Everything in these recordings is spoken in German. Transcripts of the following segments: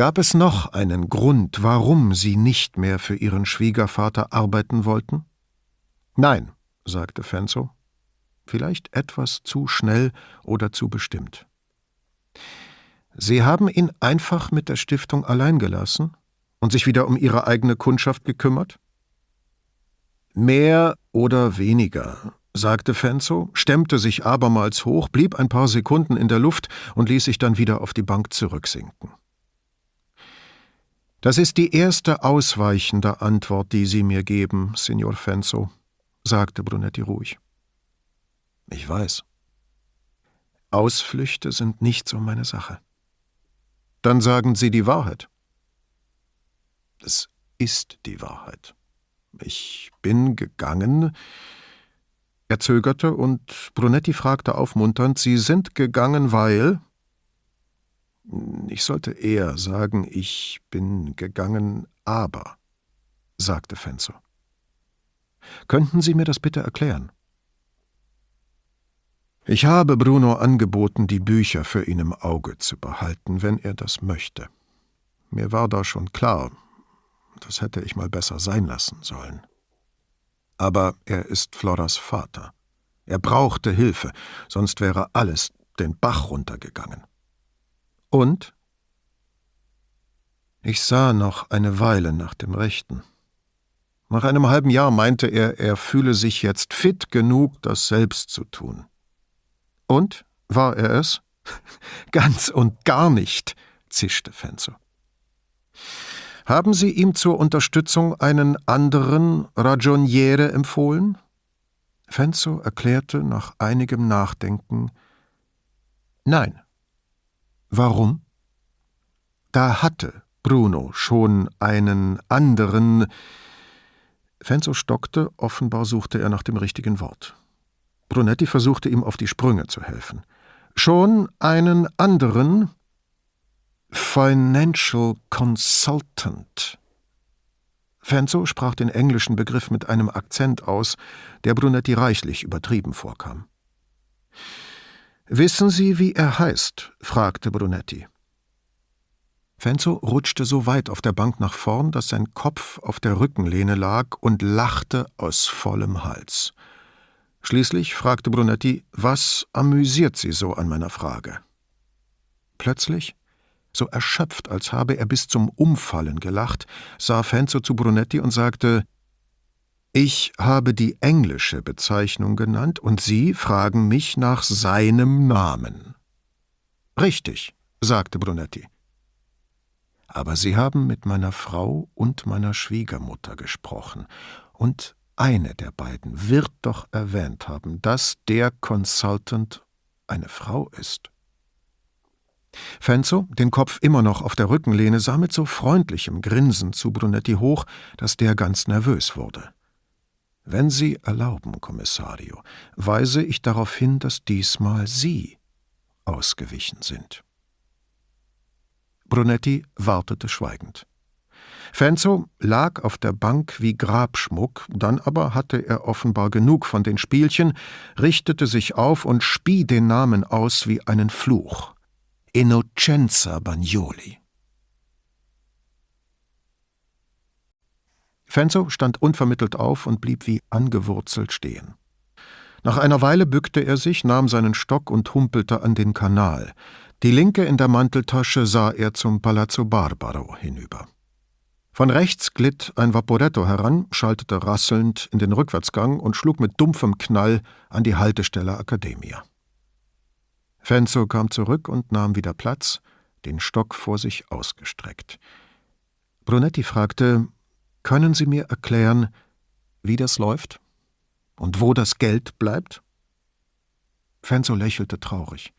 Gab es noch einen Grund, warum Sie nicht mehr für Ihren Schwiegervater arbeiten wollten? Nein, sagte Fenzo. Vielleicht etwas zu schnell oder zu bestimmt. Sie haben ihn einfach mit der Stiftung allein gelassen und sich wieder um Ihre eigene Kundschaft gekümmert? Mehr oder weniger, sagte Fenzo, stemmte sich abermals hoch, blieb ein paar Sekunden in der Luft und ließ sich dann wieder auf die Bank zurücksinken. Das ist die erste ausweichende Antwort, die Sie mir geben, Signor Fenzo, sagte Brunetti ruhig. Ich weiß. Ausflüchte sind nicht so meine Sache. Dann sagen Sie die Wahrheit. Es ist die Wahrheit. Ich bin gegangen. Er zögerte und Brunetti fragte aufmunternd: Sie sind gegangen, weil. Ich sollte eher sagen, ich bin gegangen, aber, sagte Fenzo. Könnten Sie mir das bitte erklären? Ich habe Bruno angeboten, die Bücher für ihn im Auge zu behalten, wenn er das möchte. Mir war da schon klar, das hätte ich mal besser sein lassen sollen. Aber er ist Floras Vater. Er brauchte Hilfe, sonst wäre alles den Bach runtergegangen. Und? Ich sah noch eine Weile nach dem Rechten. Nach einem halben Jahr meinte er, er fühle sich jetzt fit genug, das selbst zu tun. Und? War er es? Ganz und gar nicht, zischte Fenzo. Haben Sie ihm zur Unterstützung einen anderen Ragioniere empfohlen? Fenzo erklärte nach einigem Nachdenken Nein. Warum? Da hatte Bruno schon einen anderen. Fenzo stockte, offenbar suchte er nach dem richtigen Wort. Brunetti versuchte ihm auf die Sprünge zu helfen. Schon einen anderen Financial Consultant. Fenzo sprach den englischen Begriff mit einem Akzent aus, der Brunetti reichlich übertrieben vorkam. Wissen Sie, wie er heißt? fragte Brunetti. Fenzo rutschte so weit auf der Bank nach vorn, dass sein Kopf auf der Rückenlehne lag und lachte aus vollem Hals. Schließlich fragte Brunetti, was amüsiert Sie so an meiner Frage? Plötzlich so erschöpft, als habe er bis zum Umfallen gelacht, sah Fenzo zu Brunetti und sagte Ich habe die englische Bezeichnung genannt, und Sie fragen mich nach seinem Namen. Richtig, sagte Brunetti. Aber Sie haben mit meiner Frau und meiner Schwiegermutter gesprochen, und eine der beiden wird doch erwähnt haben, dass der Consultant eine Frau ist. Fenzo, den Kopf immer noch auf der Rückenlehne, sah mit so freundlichem Grinsen zu Brunetti hoch, dass der ganz nervös wurde. Wenn Sie erlauben, Kommissario, weise ich darauf hin, dass diesmal Sie ausgewichen sind. Brunetti wartete schweigend. Fenzo lag auf der Bank wie Grabschmuck, dann aber hatte er offenbar genug von den Spielchen, richtete sich auf und spie den Namen aus wie einen Fluch. Innocenza Bagnoli. Fenzo stand unvermittelt auf und blieb wie angewurzelt stehen. Nach einer Weile bückte er sich, nahm seinen Stock und humpelte an den Kanal. Die linke in der Manteltasche sah er zum Palazzo Barbaro hinüber. Von rechts glitt ein Vaporetto heran, schaltete rasselnd in den Rückwärtsgang und schlug mit dumpfem Knall an die Haltestelle Academia. Fenzo kam zurück und nahm wieder Platz, den Stock vor sich ausgestreckt. Brunetti fragte, können Sie mir erklären, wie das läuft? Und wo das Geld bleibt? Fenzo lächelte traurig.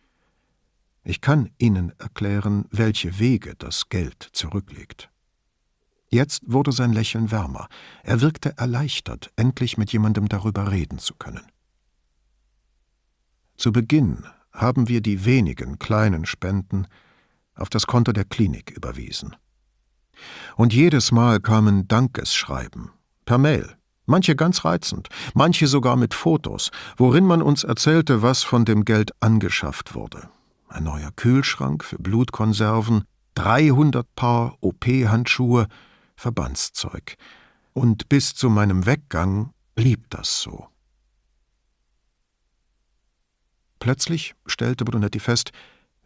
Ich kann Ihnen erklären, welche Wege das Geld zurücklegt. Jetzt wurde sein Lächeln wärmer. Er wirkte erleichtert, endlich mit jemandem darüber reden zu können. Zu Beginn haben wir die wenigen kleinen Spenden auf das Konto der Klinik überwiesen. Und jedes Mal kamen Dankesschreiben per Mail, manche ganz reizend, manche sogar mit Fotos, worin man uns erzählte, was von dem Geld angeschafft wurde. Ein neuer Kühlschrank für Blutkonserven, 300 Paar OP-Handschuhe, Verbandszeug. Und bis zu meinem Weggang blieb das so. Plötzlich stellte Brunetti fest,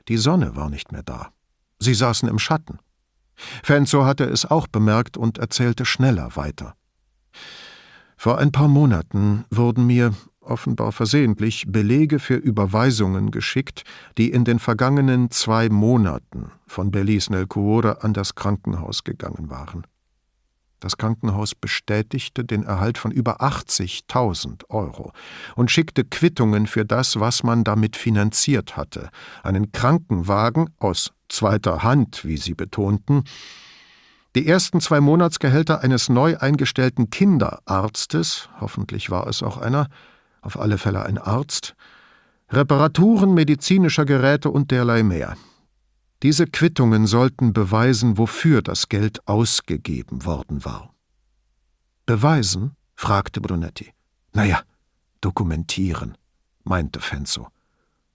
die Sonne war nicht mehr da. Sie saßen im Schatten. Fenzo hatte es auch bemerkt und erzählte schneller weiter. Vor ein paar Monaten wurden mir, offenbar versehentlich, Belege für Überweisungen geschickt, die in den vergangenen zwei Monaten von Belis nel Cuore an das Krankenhaus gegangen waren. Das Krankenhaus bestätigte den Erhalt von über 80.000 Euro und schickte Quittungen für das, was man damit finanziert hatte, einen Krankenwagen aus zweiter Hand, wie sie betonten, die ersten zwei Monatsgehälter eines neu eingestellten Kinderarztes, hoffentlich war es auch einer, auf alle Fälle ein Arzt, Reparaturen medizinischer Geräte und derlei mehr. Diese Quittungen sollten beweisen, wofür das Geld ausgegeben worden war. Beweisen? fragte Brunetti. Naja, dokumentieren, meinte Fenzo.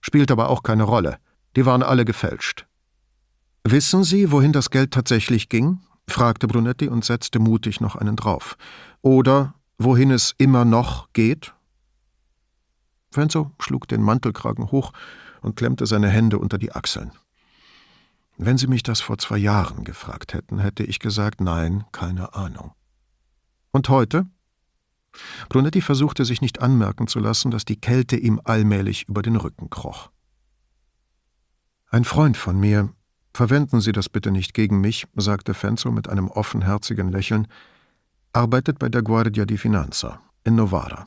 Spielt aber auch keine Rolle. Die waren alle gefälscht. Wissen Sie, wohin das Geld tatsächlich ging? fragte Brunetti und setzte mutig noch einen drauf. Oder wohin es immer noch geht? Fenzo schlug den Mantelkragen hoch und klemmte seine Hände unter die Achseln. Wenn Sie mich das vor zwei Jahren gefragt hätten, hätte ich gesagt, nein, keine Ahnung. Und heute? Brunetti versuchte sich nicht anmerken zu lassen, dass die Kälte ihm allmählich über den Rücken kroch. Ein Freund von mir, verwenden Sie das bitte nicht gegen mich, sagte Fenzo mit einem offenherzigen Lächeln, arbeitet bei der Guardia di Finanza in Novara.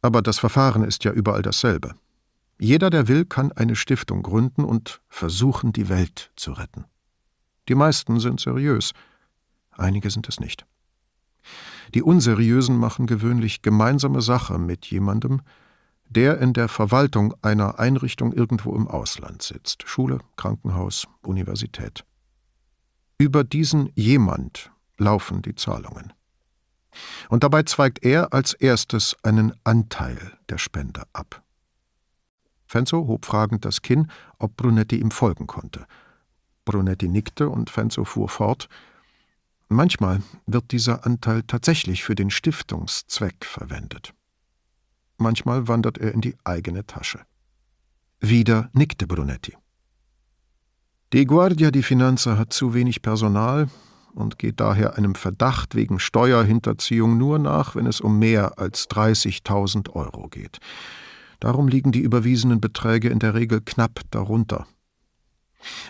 Aber das Verfahren ist ja überall dasselbe. Jeder, der will, kann eine Stiftung gründen und versuchen, die Welt zu retten. Die meisten sind seriös, einige sind es nicht. Die Unseriösen machen gewöhnlich gemeinsame Sache mit jemandem, der in der Verwaltung einer Einrichtung irgendwo im Ausland sitzt Schule, Krankenhaus, Universität. Über diesen jemand laufen die Zahlungen. Und dabei zweigt er als erstes einen Anteil der Spende ab. Fenzo hob fragend das Kinn, ob Brunetti ihm folgen konnte. Brunetti nickte und Fenzo fuhr fort. Manchmal wird dieser Anteil tatsächlich für den Stiftungszweck verwendet. Manchmal wandert er in die eigene Tasche. Wieder nickte Brunetti. Die Guardia di Finanza hat zu wenig Personal und geht daher einem Verdacht wegen Steuerhinterziehung nur nach, wenn es um mehr als 30.000 Euro geht. Darum liegen die überwiesenen Beträge in der Regel knapp darunter.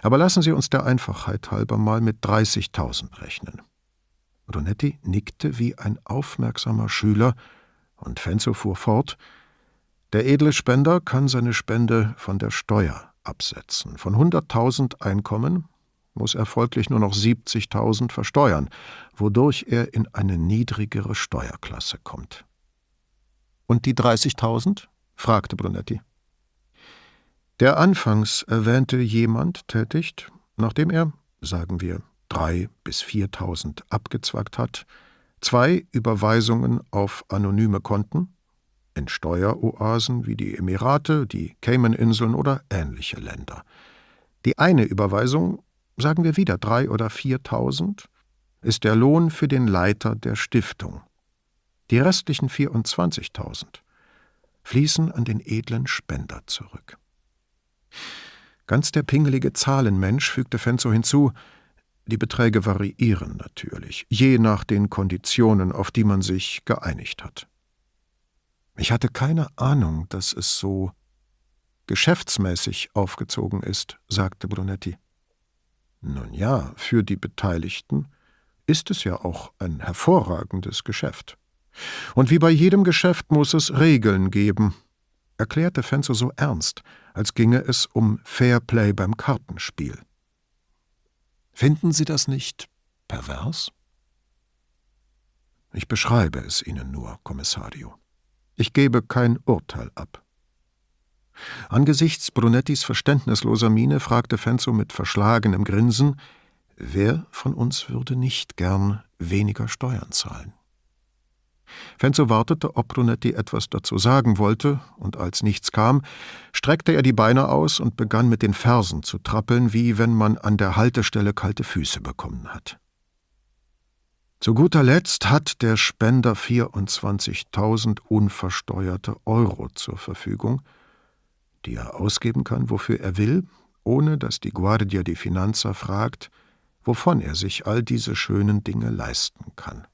Aber lassen Sie uns der Einfachheit halber mal mit 30.000 rechnen. Ronetti nickte wie ein aufmerksamer Schüler, und Fenzo fuhr fort, der edle Spender kann seine Spende von der Steuer absetzen. Von 100.000 Einkommen muss er folglich nur noch 70.000 versteuern, wodurch er in eine niedrigere Steuerklasse kommt. Und die 30.000? Fragte Brunetti. Der anfangs erwähnte jemand tätigt, nachdem er, sagen wir, drei bis viertausend abgezwackt hat, zwei Überweisungen auf anonyme Konten, in Steueroasen wie die Emirate, die Cayman-Inseln oder ähnliche Länder. Die eine Überweisung, sagen wir wieder drei oder viertausend, ist der Lohn für den Leiter der Stiftung. Die restlichen 24.000 fließen an den edlen Spender zurück. Ganz der pingelige Zahlenmensch fügte Fenzo hinzu, die Beträge variieren natürlich, je nach den Konditionen, auf die man sich geeinigt hat. Ich hatte keine Ahnung, dass es so geschäftsmäßig aufgezogen ist, sagte Brunetti. Nun ja, für die Beteiligten ist es ja auch ein hervorragendes Geschäft. Und wie bei jedem Geschäft muss es Regeln geben, erklärte Fenzo so ernst, als ginge es um Fairplay beim Kartenspiel. Finden Sie das nicht pervers? Ich beschreibe es Ihnen nur, Kommissario. Ich gebe kein Urteil ab. Angesichts Brunettis verständnisloser Miene fragte Fenzo mit verschlagenem Grinsen, wer von uns würde nicht gern weniger Steuern zahlen? Fenzo wartete, ob Brunetti etwas dazu sagen wollte, und als nichts kam, streckte er die Beine aus und begann mit den Fersen zu trappeln, wie wenn man an der Haltestelle kalte Füße bekommen hat. Zu guter Letzt hat der Spender 24.000 unversteuerte Euro zur Verfügung, die er ausgeben kann, wofür er will, ohne dass die Guardia di Finanza fragt, wovon er sich all diese schönen Dinge leisten kann.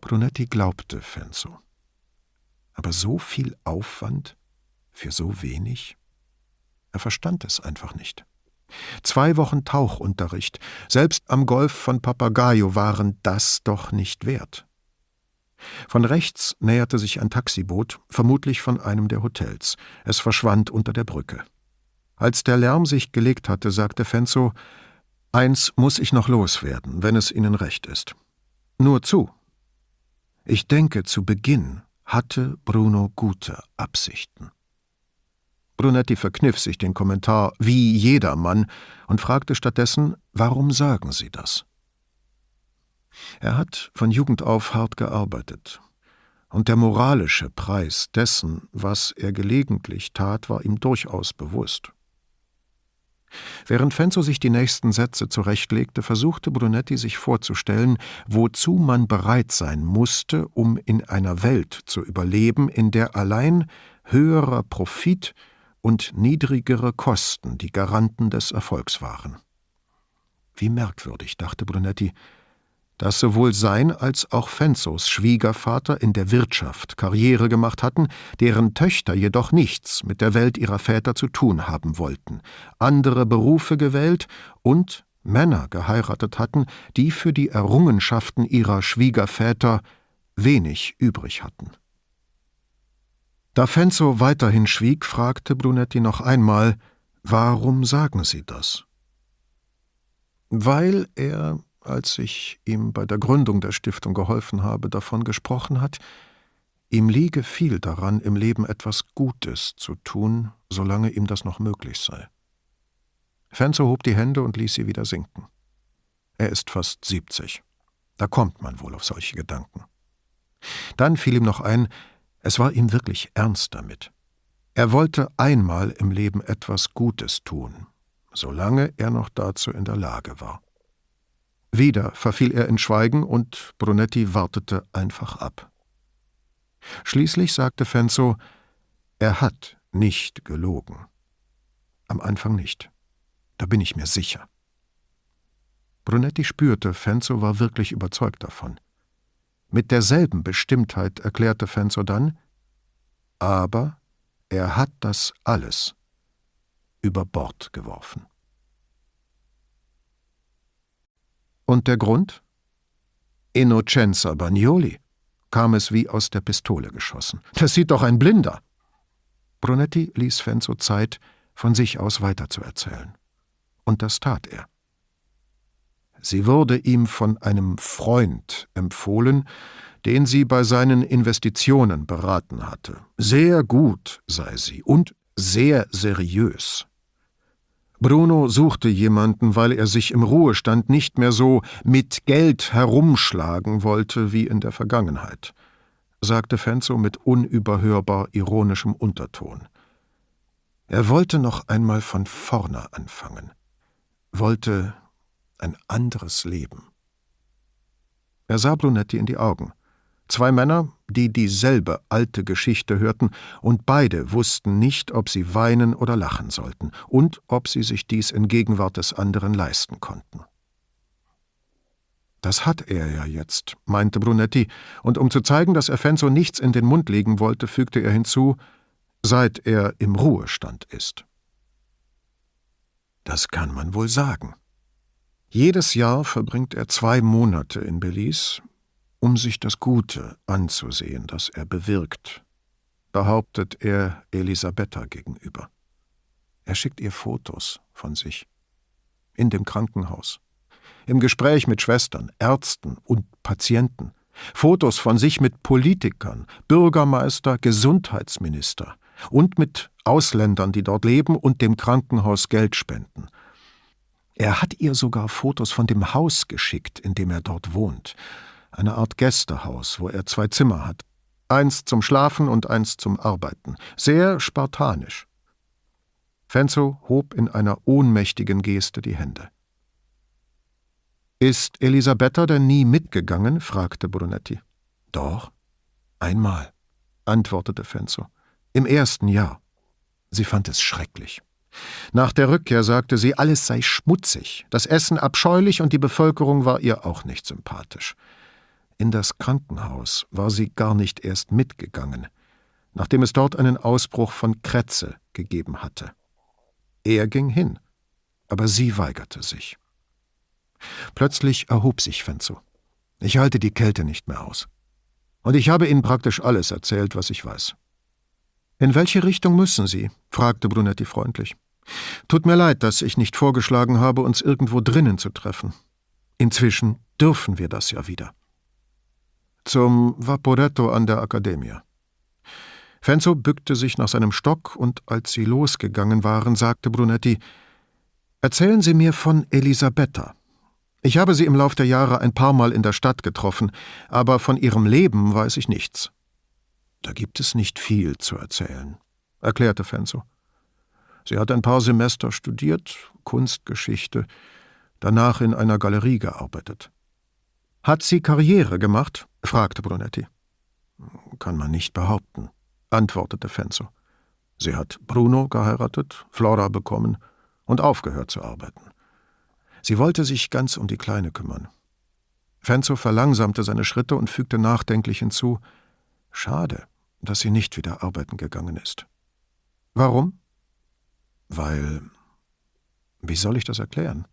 Brunetti glaubte Fenzo. Aber so viel Aufwand für so wenig? Er verstand es einfach nicht. Zwei Wochen Tauchunterricht, selbst am Golf von Papagayo, waren das doch nicht wert. Von rechts näherte sich ein Taxiboot, vermutlich von einem der Hotels. Es verschwand unter der Brücke. Als der Lärm sich gelegt hatte, sagte Fenzo, Eins muss ich noch loswerden, wenn es Ihnen recht ist. Nur zu. Ich denke, zu Beginn hatte Bruno gute Absichten. Brunetti verkniff sich den Kommentar wie jedermann und fragte stattdessen, warum sagen Sie das? Er hat von Jugend auf hart gearbeitet, und der moralische Preis dessen, was er gelegentlich tat, war ihm durchaus bewusst. Während Fenzo sich die nächsten Sätze zurechtlegte, versuchte Brunetti sich vorzustellen, wozu man bereit sein musste, um in einer Welt zu überleben, in der allein höherer Profit und niedrigere Kosten die Garanten des Erfolgs waren. Wie merkwürdig, dachte Brunetti, dass sowohl sein als auch Fenzos Schwiegervater in der Wirtschaft Karriere gemacht hatten, deren Töchter jedoch nichts mit der Welt ihrer Väter zu tun haben wollten, andere Berufe gewählt und Männer geheiratet hatten, die für die Errungenschaften ihrer Schwiegerväter wenig übrig hatten. Da Fenzo weiterhin schwieg, fragte Brunetti noch einmal, warum sagen Sie das? Weil er, als ich ihm bei der Gründung der Stiftung geholfen habe, davon gesprochen hat, ihm liege viel daran, im Leben etwas Gutes zu tun, solange ihm das noch möglich sei. Fenzo hob die Hände und ließ sie wieder sinken. Er ist fast siebzig. Da kommt man wohl auf solche Gedanken. Dann fiel ihm noch ein, es war ihm wirklich ernst damit. Er wollte einmal im Leben etwas Gutes tun, solange er noch dazu in der Lage war. Wieder verfiel er in Schweigen und Brunetti wartete einfach ab. Schließlich sagte Fenzo, er hat nicht gelogen. Am Anfang nicht. Da bin ich mir sicher. Brunetti spürte, Fenzo war wirklich überzeugt davon. Mit derselben Bestimmtheit erklärte Fenzo dann, aber er hat das alles über Bord geworfen. Und der Grund? Innocenza Bagnoli, kam es wie aus der Pistole geschossen. Das sieht doch ein Blinder. Brunetti ließ Fenzo Zeit, von sich aus weiterzuerzählen. Und das tat er. Sie wurde ihm von einem Freund empfohlen, den sie bei seinen Investitionen beraten hatte. Sehr gut sei sie und sehr seriös. Bruno suchte jemanden, weil er sich im Ruhestand nicht mehr so mit Geld herumschlagen wollte wie in der Vergangenheit, sagte Fenzo mit unüberhörbar ironischem Unterton. Er wollte noch einmal von vorne anfangen, wollte ein anderes Leben. Er sah Brunetti in die Augen. Zwei Männer, die dieselbe alte Geschichte hörten, und beide wussten nicht, ob sie weinen oder lachen sollten, und ob sie sich dies in Gegenwart des anderen leisten konnten. Das hat er ja jetzt, meinte Brunetti, und um zu zeigen, dass er Fenzo nichts in den Mund legen wollte, fügte er hinzu, seit er im Ruhestand ist. Das kann man wohl sagen. Jedes Jahr verbringt er zwei Monate in Belize, um sich das Gute anzusehen, das er bewirkt, behauptet er Elisabetta gegenüber. Er schickt ihr Fotos von sich. In dem Krankenhaus. Im Gespräch mit Schwestern, Ärzten und Patienten. Fotos von sich mit Politikern, Bürgermeister, Gesundheitsminister und mit Ausländern, die dort leben und dem Krankenhaus Geld spenden. Er hat ihr sogar Fotos von dem Haus geschickt, in dem er dort wohnt. Eine Art Gästehaus, wo er zwei Zimmer hat. Eins zum Schlafen und eins zum Arbeiten. Sehr spartanisch. Fenzo hob in einer ohnmächtigen Geste die Hände. Ist Elisabetta denn nie mitgegangen? fragte Brunetti. Doch, einmal, antwortete Fenzo. Im ersten Jahr. Sie fand es schrecklich. Nach der Rückkehr sagte sie, alles sei schmutzig, das Essen abscheulich und die Bevölkerung war ihr auch nicht sympathisch. In das Krankenhaus war sie gar nicht erst mitgegangen, nachdem es dort einen Ausbruch von Krätze gegeben hatte. Er ging hin, aber sie weigerte sich. Plötzlich erhob sich Fenzo. Ich halte die Kälte nicht mehr aus. Und ich habe Ihnen praktisch alles erzählt, was ich weiß. In welche Richtung müssen Sie? fragte Brunetti freundlich. Tut mir leid, dass ich nicht vorgeschlagen habe, uns irgendwo drinnen zu treffen. Inzwischen dürfen wir das ja wieder. Zum Vaporetto an der Accademia. Fenzo bückte sich nach seinem Stock und als sie losgegangen waren, sagte Brunetti: Erzählen Sie mir von Elisabetta. Ich habe sie im Lauf der Jahre ein paar Mal in der Stadt getroffen, aber von ihrem Leben weiß ich nichts. Da gibt es nicht viel zu erzählen, erklärte Fenzo. Sie hat ein paar Semester studiert, Kunstgeschichte, danach in einer Galerie gearbeitet. Hat sie Karriere gemacht? fragte Brunetti. Kann man nicht behaupten, antwortete Fenzo. Sie hat Bruno geheiratet, Flora bekommen und aufgehört zu arbeiten. Sie wollte sich ganz um die Kleine kümmern. Fenzo verlangsamte seine Schritte und fügte nachdenklich hinzu: Schade, dass sie nicht wieder arbeiten gegangen ist. Warum? Weil. Wie soll ich das erklären?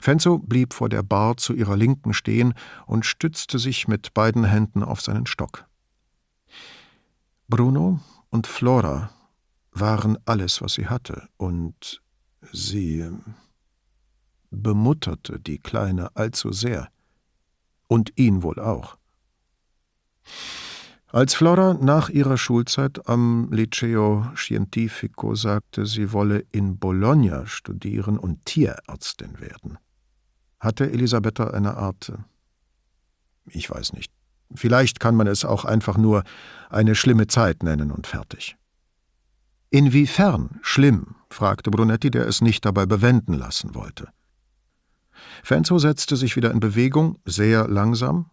Fenzo blieb vor der Bar zu ihrer Linken stehen und stützte sich mit beiden Händen auf seinen Stock. Bruno und Flora waren alles, was sie hatte, und sie bemutterte die Kleine allzu sehr. Und ihn wohl auch. Als Flora nach ihrer Schulzeit am Liceo Scientifico sagte, sie wolle in Bologna studieren und Tierärztin werden, hatte Elisabetta eine Art, ich weiß nicht, vielleicht kann man es auch einfach nur eine schlimme Zeit nennen und fertig. Inwiefern schlimm? fragte Brunetti, der es nicht dabei bewenden lassen wollte. Fenzo setzte sich wieder in Bewegung, sehr langsam.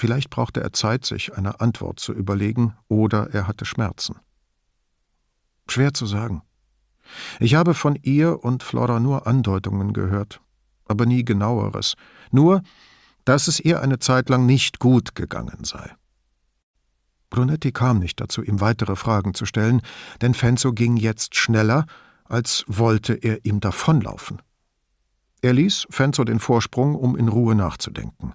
Vielleicht brauchte er Zeit, sich eine Antwort zu überlegen, oder er hatte Schmerzen. Schwer zu sagen. Ich habe von ihr und Flora nur Andeutungen gehört, aber nie genaueres, nur, dass es ihr eine Zeit lang nicht gut gegangen sei. Brunetti kam nicht dazu, ihm weitere Fragen zu stellen, denn Fenzo ging jetzt schneller, als wollte er ihm davonlaufen. Er ließ Fenzo den Vorsprung, um in Ruhe nachzudenken.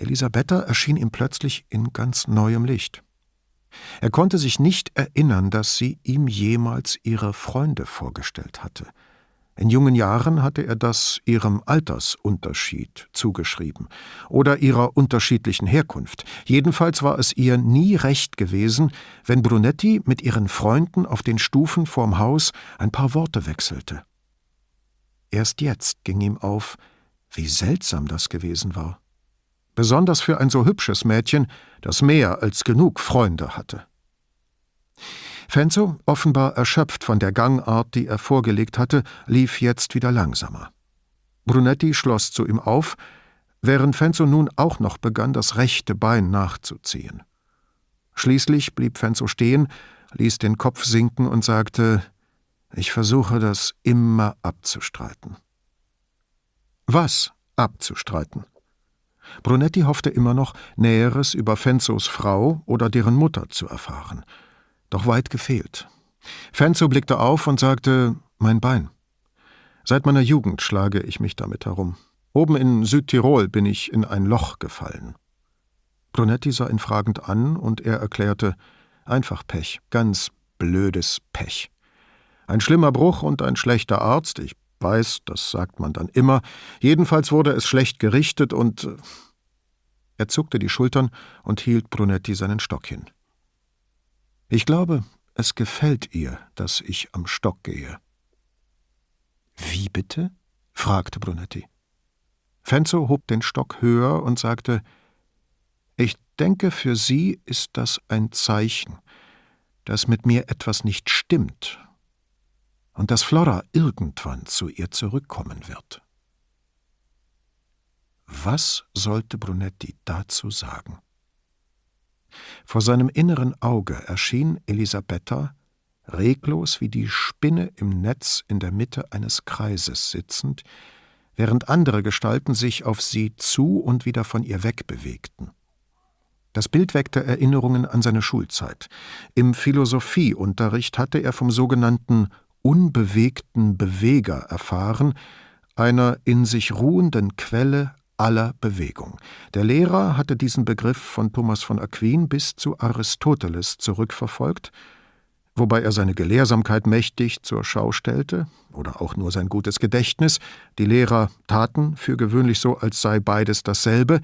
Elisabetta erschien ihm plötzlich in ganz neuem Licht. Er konnte sich nicht erinnern, dass sie ihm jemals ihre Freunde vorgestellt hatte. In jungen Jahren hatte er das ihrem Altersunterschied zugeschrieben oder ihrer unterschiedlichen Herkunft. Jedenfalls war es ihr nie recht gewesen, wenn Brunetti mit ihren Freunden auf den Stufen vorm Haus ein paar Worte wechselte. Erst jetzt ging ihm auf, wie seltsam das gewesen war. Besonders für ein so hübsches Mädchen, das mehr als genug Freunde hatte. Fenzo, offenbar erschöpft von der Gangart, die er vorgelegt hatte, lief jetzt wieder langsamer. Brunetti schloss zu ihm auf, während Fenzo nun auch noch begann, das rechte Bein nachzuziehen. Schließlich blieb Fenzo stehen, ließ den Kopf sinken und sagte ich versuche das immer abzustreiten. Was abzustreiten? Brunetti hoffte immer noch, Näheres über Fenzos Frau oder deren Mutter zu erfahren. Doch weit gefehlt. Fenzo blickte auf und sagte: Mein Bein. Seit meiner Jugend schlage ich mich damit herum. Oben in Südtirol bin ich in ein Loch gefallen. Brunetti sah ihn fragend an und er erklärte: Einfach Pech, ganz blödes Pech. Ein schlimmer Bruch und ein schlechter Arzt, ich weiß, das sagt man dann immer. Jedenfalls wurde es schlecht gerichtet und. Äh, er zuckte die Schultern und hielt Brunetti seinen Stock hin. Ich glaube, es gefällt ihr, dass ich am Stock gehe. Wie bitte? fragte Brunetti. Fenzo hob den Stock höher und sagte: Ich denke, für Sie ist das ein Zeichen, dass mit mir etwas nicht stimmt und dass Flora irgendwann zu ihr zurückkommen wird. Was sollte Brunetti dazu sagen? Vor seinem inneren Auge erschien Elisabetta, reglos wie die Spinne im Netz in der Mitte eines Kreises sitzend, während andere Gestalten sich auf sie zu und wieder von ihr wegbewegten. Das Bild weckte Erinnerungen an seine Schulzeit. Im Philosophieunterricht hatte er vom sogenannten unbewegten Beweger erfahren, einer in sich ruhenden Quelle aller Bewegung. Der Lehrer hatte diesen Begriff von Thomas von Aquin bis zu Aristoteles zurückverfolgt, wobei er seine Gelehrsamkeit mächtig zur Schau stellte, oder auch nur sein gutes Gedächtnis, die Lehrer taten für gewöhnlich so, als sei beides dasselbe,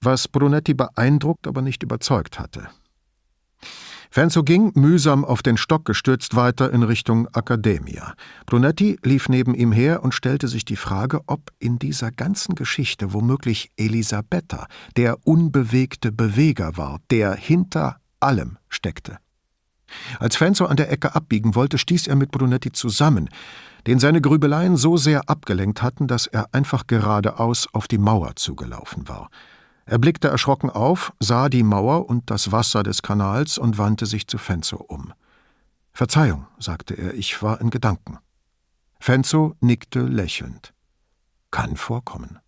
was Brunetti beeindruckt, aber nicht überzeugt hatte. Fenzo ging, mühsam auf den Stock gestützt, weiter in Richtung Academia. Brunetti lief neben ihm her und stellte sich die Frage, ob in dieser ganzen Geschichte womöglich Elisabetta der unbewegte Beweger war, der hinter allem steckte. Als Fenzo an der Ecke abbiegen wollte, stieß er mit Brunetti zusammen, den seine Grübeleien so sehr abgelenkt hatten, dass er einfach geradeaus auf die Mauer zugelaufen war. Er blickte erschrocken auf, sah die Mauer und das Wasser des Kanals und wandte sich zu Fenzo um. Verzeihung, sagte er, ich war in Gedanken. Fenzo nickte lächelnd. Kann vorkommen.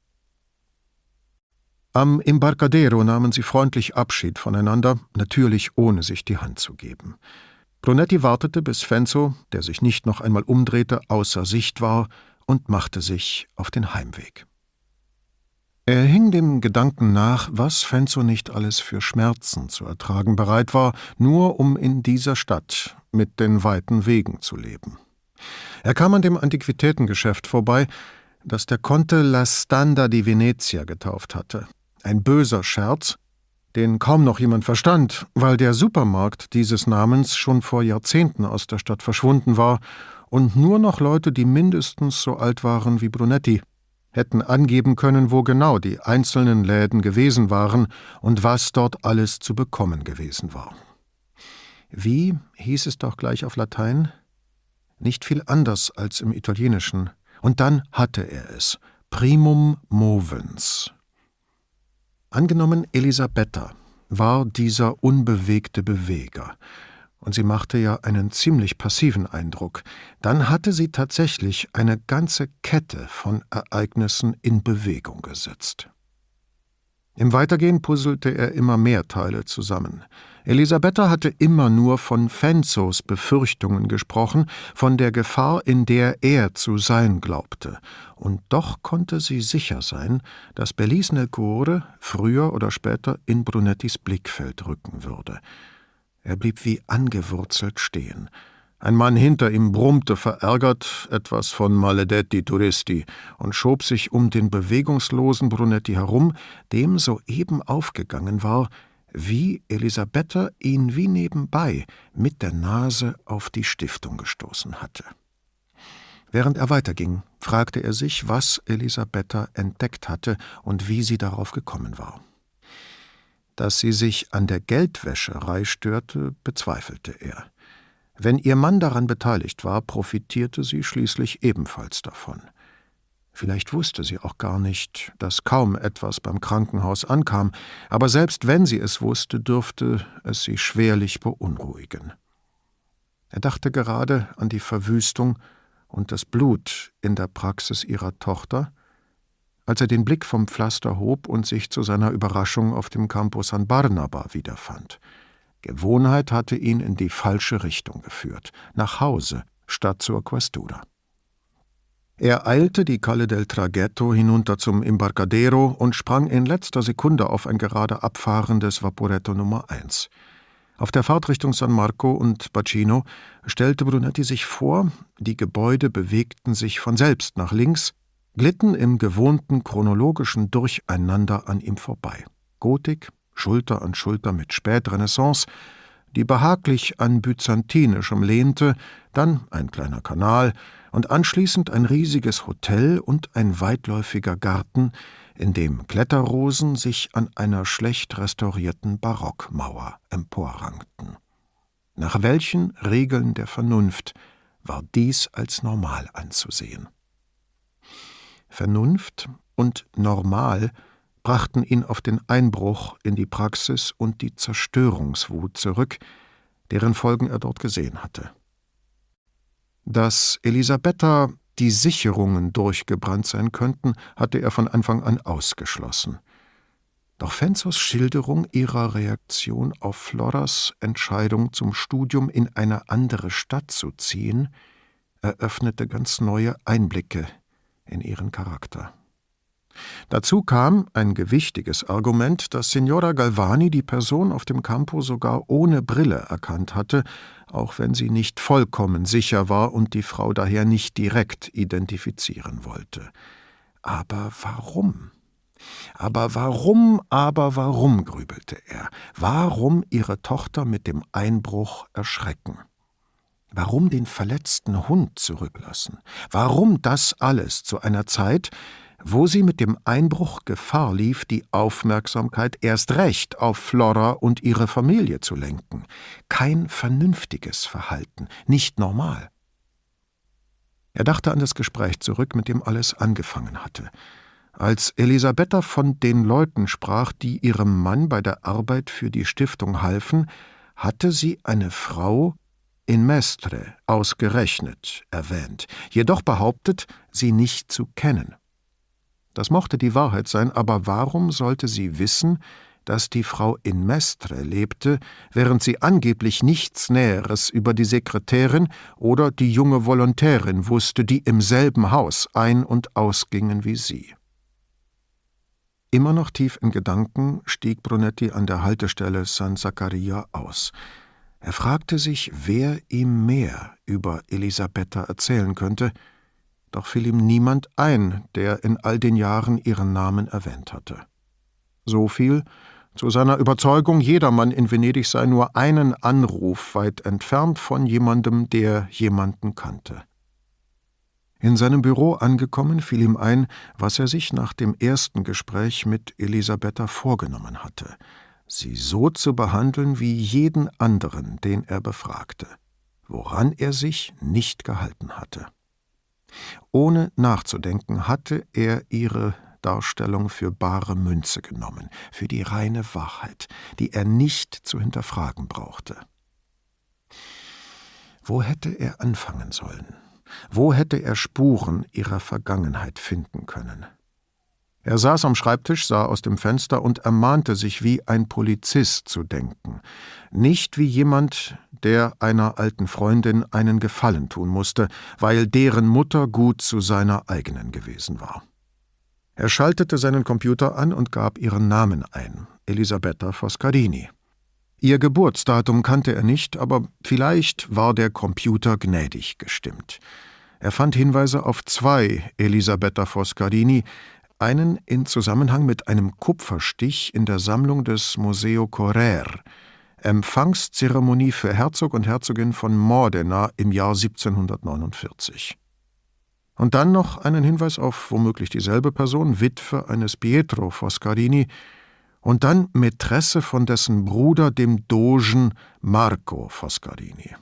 Am Embarcadero nahmen sie freundlich Abschied voneinander, natürlich ohne sich die Hand zu geben. Brunetti wartete, bis Fenzo, der sich nicht noch einmal umdrehte, außer Sicht war und machte sich auf den Heimweg. Er hing dem Gedanken nach, was Fenzo nicht alles für Schmerzen zu ertragen bereit war, nur um in dieser Stadt mit den weiten Wegen zu leben. Er kam an dem Antiquitätengeschäft vorbei, das der Conte La Standa di Venezia getauft hatte. Ein böser Scherz, den kaum noch jemand verstand, weil der Supermarkt dieses Namens schon vor Jahrzehnten aus der Stadt verschwunden war und nur noch Leute, die mindestens so alt waren wie Brunetti, hätten angeben können, wo genau die einzelnen Läden gewesen waren und was dort alles zu bekommen gewesen war. Wie hieß es doch gleich auf Latein? Nicht viel anders als im Italienischen. Und dann hatte er es. Primum movens. Angenommen, Elisabetta war dieser unbewegte Beweger, und sie machte ja einen ziemlich passiven Eindruck, dann hatte sie tatsächlich eine ganze Kette von Ereignissen in Bewegung gesetzt. Im Weitergehen puzzelte er immer mehr Teile zusammen. Elisabetta hatte immer nur von Fenzos Befürchtungen gesprochen, von der Gefahr, in der er zu sein glaubte, und doch konnte sie sicher sein, dass Belis nel Cuore früher oder später in Brunettis Blickfeld rücken würde. Er blieb wie angewurzelt stehen. Ein Mann hinter ihm brummte verärgert etwas von Maledetti Turisti und schob sich um den bewegungslosen Brunetti herum, dem soeben aufgegangen war, wie Elisabetta ihn wie nebenbei mit der Nase auf die Stiftung gestoßen hatte. Während er weiterging, fragte er sich, was Elisabetta entdeckt hatte und wie sie darauf gekommen war. Dass sie sich an der Geldwäscherei störte, bezweifelte er. Wenn ihr Mann daran beteiligt war, profitierte sie schließlich ebenfalls davon. Vielleicht wusste sie auch gar nicht, dass kaum etwas beim Krankenhaus ankam, aber selbst wenn sie es wusste, dürfte es sie schwerlich beunruhigen. Er dachte gerade an die Verwüstung und das Blut in der Praxis ihrer Tochter, als er den Blick vom Pflaster hob und sich zu seiner Überraschung auf dem Campo San Barnaba wiederfand. Gewohnheit hatte ihn in die falsche Richtung geführt, nach Hause statt zur Questura. Er eilte die Calle del Traghetto hinunter zum Embarcadero und sprang in letzter Sekunde auf ein gerade abfahrendes Vaporetto Nummer 1. Auf der Fahrt Richtung San Marco und Bacino stellte Brunetti sich vor, die Gebäude bewegten sich von selbst nach links, glitten im gewohnten chronologischen Durcheinander an ihm vorbei. Gotik, Schulter an Schulter mit Spätrenaissance, die behaglich an Byzantinischem lehnte, dann ein kleiner Kanal, und anschließend ein riesiges Hotel und ein weitläufiger Garten, in dem Kletterrosen sich an einer schlecht restaurierten Barockmauer emporrankten. Nach welchen Regeln der Vernunft war dies als normal anzusehen? Vernunft und Normal brachten ihn auf den Einbruch in die Praxis und die Zerstörungswut zurück, deren Folgen er dort gesehen hatte. Dass Elisabetta die Sicherungen durchgebrannt sein könnten, hatte er von Anfang an ausgeschlossen. Doch Fenzos Schilderung ihrer Reaktion auf Floras Entscheidung zum Studium in eine andere Stadt zu ziehen, eröffnete ganz neue Einblicke in ihren Charakter. Dazu kam ein gewichtiges Argument, dass Signora Galvani die Person auf dem Campo sogar ohne Brille erkannt hatte, auch wenn sie nicht vollkommen sicher war und die Frau daher nicht direkt identifizieren wollte. Aber warum? Aber warum, aber warum, grübelte er, warum ihre Tochter mit dem Einbruch erschrecken? Warum den verletzten Hund zurücklassen? Warum das alles zu einer Zeit, wo sie mit dem Einbruch Gefahr lief, die Aufmerksamkeit erst recht auf Flora und ihre Familie zu lenken. Kein vernünftiges Verhalten, nicht normal. Er dachte an das Gespräch zurück, mit dem alles angefangen hatte. Als Elisabetta von den Leuten sprach, die ihrem Mann bei der Arbeit für die Stiftung halfen, hatte sie eine Frau in Mestre ausgerechnet erwähnt, jedoch behauptet, sie nicht zu kennen. Das mochte die Wahrheit sein, aber warum sollte sie wissen, dass die Frau in Mestre lebte, während sie angeblich nichts Näheres über die Sekretärin oder die junge Volontärin wusste, die im selben Haus ein- und ausgingen wie sie. Immer noch tief in Gedanken stieg Brunetti an der Haltestelle San Zaccaria aus. Er fragte sich, wer ihm mehr über Elisabetta erzählen könnte, doch fiel ihm niemand ein, der in all den Jahren ihren Namen erwähnt hatte. So viel, zu seiner Überzeugung, jedermann in Venedig sei nur einen Anruf weit entfernt von jemandem, der jemanden kannte. In seinem Büro angekommen, fiel ihm ein, was er sich nach dem ersten Gespräch mit Elisabetta vorgenommen hatte, sie so zu behandeln wie jeden anderen, den er befragte, woran er sich nicht gehalten hatte. Ohne nachzudenken hatte er ihre Darstellung für bare Münze genommen, für die reine Wahrheit, die er nicht zu hinterfragen brauchte. Wo hätte er anfangen sollen? Wo hätte er Spuren ihrer Vergangenheit finden können? Er saß am Schreibtisch, sah aus dem Fenster und ermahnte sich wie ein Polizist zu denken, nicht wie jemand, der einer alten Freundin einen Gefallen tun musste, weil deren Mutter gut zu seiner eigenen gewesen war. Er schaltete seinen Computer an und gab ihren Namen ein, Elisabetta Foscardini. Ihr Geburtsdatum kannte er nicht, aber vielleicht war der Computer gnädig gestimmt. Er fand Hinweise auf zwei Elisabetta Foscardini, einen in Zusammenhang mit einem Kupferstich in der Sammlung des Museo Correr, Empfangszeremonie für Herzog und Herzogin von Modena im Jahr 1749. Und dann noch einen Hinweis auf womöglich dieselbe Person, Witwe eines Pietro Foscarini, und dann Mätresse von dessen Bruder, dem Dogen Marco Foscarini.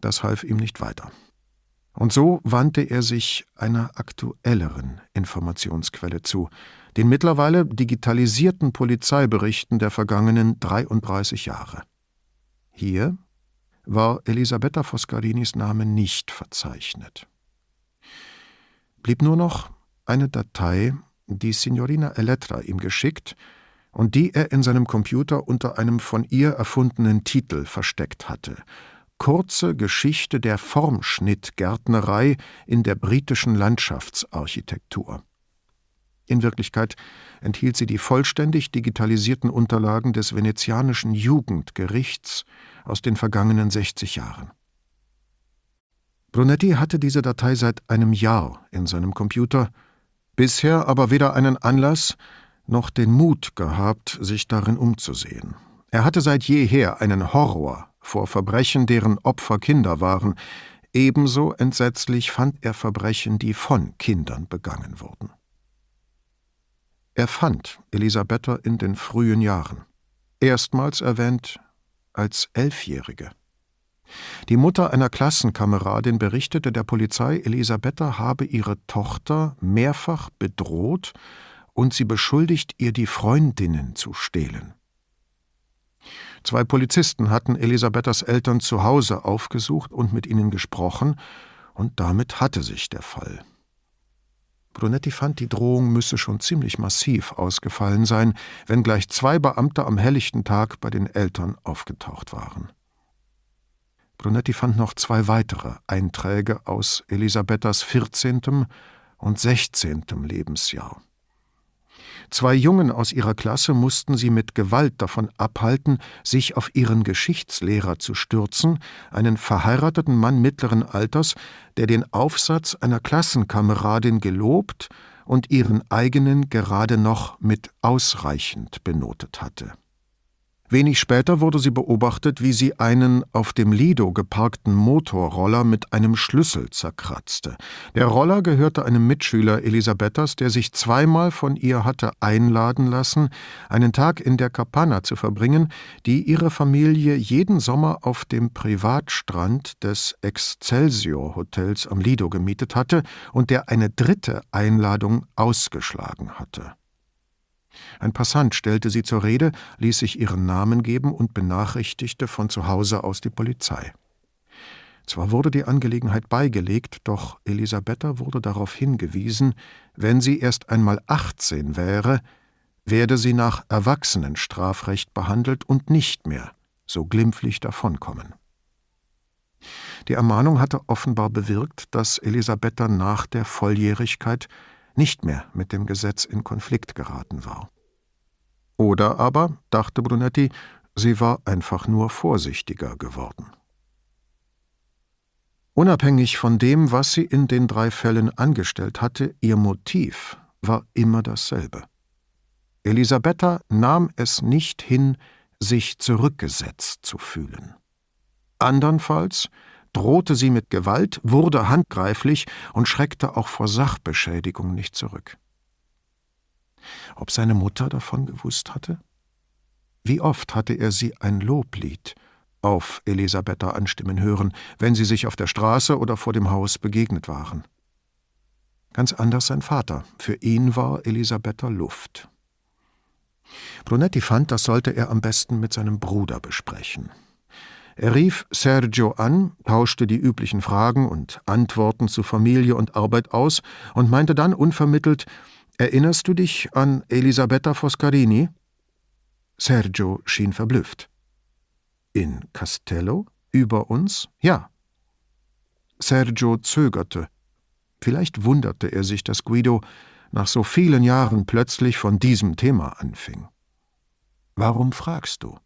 Das half ihm nicht weiter. Und so wandte er sich einer aktuelleren Informationsquelle zu, den mittlerweile digitalisierten Polizeiberichten der vergangenen 33 Jahre. Hier war Elisabetta Foscarinis Name nicht verzeichnet. Blieb nur noch eine Datei, die Signorina Elettra ihm geschickt und die er in seinem Computer unter einem von ihr erfundenen Titel versteckt hatte – Kurze Geschichte der Formschnittgärtnerei in der britischen Landschaftsarchitektur. In Wirklichkeit enthielt sie die vollständig digitalisierten Unterlagen des venezianischen Jugendgerichts aus den vergangenen 60 Jahren. Brunetti hatte diese Datei seit einem Jahr in seinem Computer, bisher aber weder einen Anlass noch den Mut gehabt, sich darin umzusehen. Er hatte seit jeher einen Horror vor Verbrechen, deren Opfer Kinder waren. ebenso entsetzlich fand er Verbrechen, die von Kindern begangen wurden. Er fand Elisabetta in den frühen Jahren, erstmals erwähnt als Elfjährige. Die Mutter einer Klassenkameradin berichtete der Polizei, Elisabetta habe ihre Tochter mehrfach bedroht und sie beschuldigt, ihr die Freundinnen zu stehlen. Zwei Polizisten hatten Elisabethas Eltern zu Hause aufgesucht und mit ihnen gesprochen, und damit hatte sich der Fall. Brunetti fand, die Drohung müsse schon ziemlich massiv ausgefallen sein, wenn gleich zwei Beamte am helllichten Tag bei den Eltern aufgetaucht waren. Brunetti fand noch zwei weitere Einträge aus Elisabethas 14. und 16. Lebensjahr. Zwei Jungen aus ihrer Klasse mussten sie mit Gewalt davon abhalten, sich auf ihren Geschichtslehrer zu stürzen, einen verheirateten Mann mittleren Alters, der den Aufsatz einer Klassenkameradin gelobt und ihren eigenen gerade noch mit ausreichend benotet hatte. Wenig später wurde sie beobachtet, wie sie einen auf dem Lido geparkten Motorroller mit einem Schlüssel zerkratzte. Der Roller gehörte einem Mitschüler Elisabethas, der sich zweimal von ihr hatte einladen lassen, einen Tag in der Capanna zu verbringen, die ihre Familie jeden Sommer auf dem Privatstrand des Excelsior Hotels am Lido gemietet hatte und der eine dritte Einladung ausgeschlagen hatte. Ein Passant stellte sie zur Rede, ließ sich ihren Namen geben und benachrichtigte von zu Hause aus die Polizei. Zwar wurde die Angelegenheit beigelegt, doch Elisabetta wurde darauf hingewiesen, wenn sie erst einmal 18 wäre, werde sie nach Erwachsenenstrafrecht behandelt und nicht mehr so glimpflich davonkommen. Die Ermahnung hatte offenbar bewirkt, dass Elisabetta nach der Volljährigkeit nicht mehr mit dem Gesetz in Konflikt geraten war. Oder aber, dachte Brunetti, sie war einfach nur vorsichtiger geworden. Unabhängig von dem, was sie in den drei Fällen angestellt hatte, ihr Motiv war immer dasselbe. Elisabetta nahm es nicht hin, sich zurückgesetzt zu fühlen. Andernfalls drohte sie mit Gewalt, wurde handgreiflich und schreckte auch vor Sachbeschädigung nicht zurück. Ob seine Mutter davon gewusst hatte? Wie oft hatte er sie ein Loblied auf Elisabetta anstimmen hören, wenn sie sich auf der Straße oder vor dem Haus begegnet waren. Ganz anders sein Vater. Für ihn war Elisabetta Luft. Brunetti fand, das sollte er am besten mit seinem Bruder besprechen. Er rief Sergio an, tauschte die üblichen Fragen und Antworten zu Familie und Arbeit aus und meinte dann unvermittelt, Erinnerst du dich an Elisabetta Foscarini? Sergio schien verblüfft. In Castello? Über uns? Ja. Sergio zögerte. Vielleicht wunderte er sich, dass Guido nach so vielen Jahren plötzlich von diesem Thema anfing. Warum fragst du?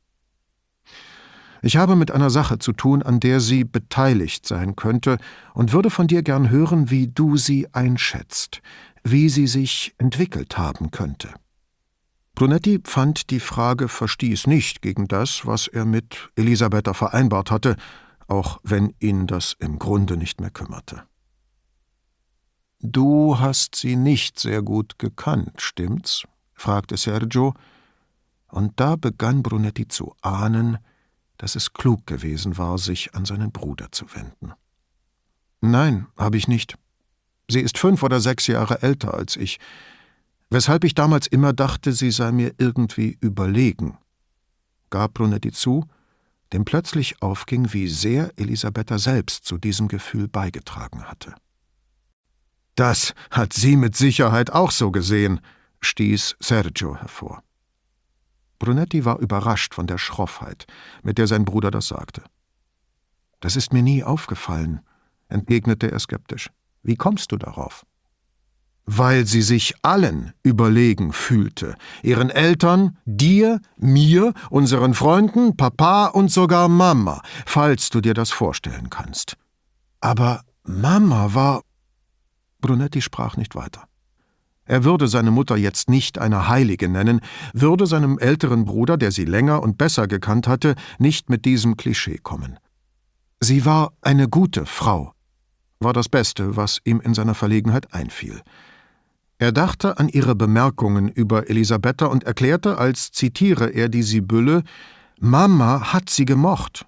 Ich habe mit einer Sache zu tun, an der sie beteiligt sein könnte, und würde von dir gern hören, wie du sie einschätzt, wie sie sich entwickelt haben könnte. Brunetti fand, die Frage verstieß nicht gegen das, was er mit Elisabetta vereinbart hatte, auch wenn ihn das im Grunde nicht mehr kümmerte. Du hast sie nicht sehr gut gekannt, stimmt's? fragte Sergio, und da begann Brunetti zu ahnen, dass es klug gewesen war, sich an seinen Bruder zu wenden. Nein, habe ich nicht. Sie ist fünf oder sechs Jahre älter als ich, weshalb ich damals immer dachte, sie sei mir irgendwie überlegen. Gab Brunetti zu, dem plötzlich aufging, wie sehr Elisabetta selbst zu diesem Gefühl beigetragen hatte. Das hat sie mit Sicherheit auch so gesehen, stieß Sergio hervor. Brunetti war überrascht von der Schroffheit, mit der sein Bruder das sagte. Das ist mir nie aufgefallen, entgegnete er skeptisch. Wie kommst du darauf? Weil sie sich allen überlegen fühlte, ihren Eltern, dir, mir, unseren Freunden, Papa und sogar Mama, falls du dir das vorstellen kannst. Aber Mama war. Brunetti sprach nicht weiter. Er würde seine Mutter jetzt nicht eine Heilige nennen, würde seinem älteren Bruder, der sie länger und besser gekannt hatte, nicht mit diesem Klischee kommen. Sie war eine gute Frau, war das Beste, was ihm in seiner Verlegenheit einfiel. Er dachte an ihre Bemerkungen über Elisabetta und erklärte, als zitiere er die Sibylle, Mama hat sie gemocht.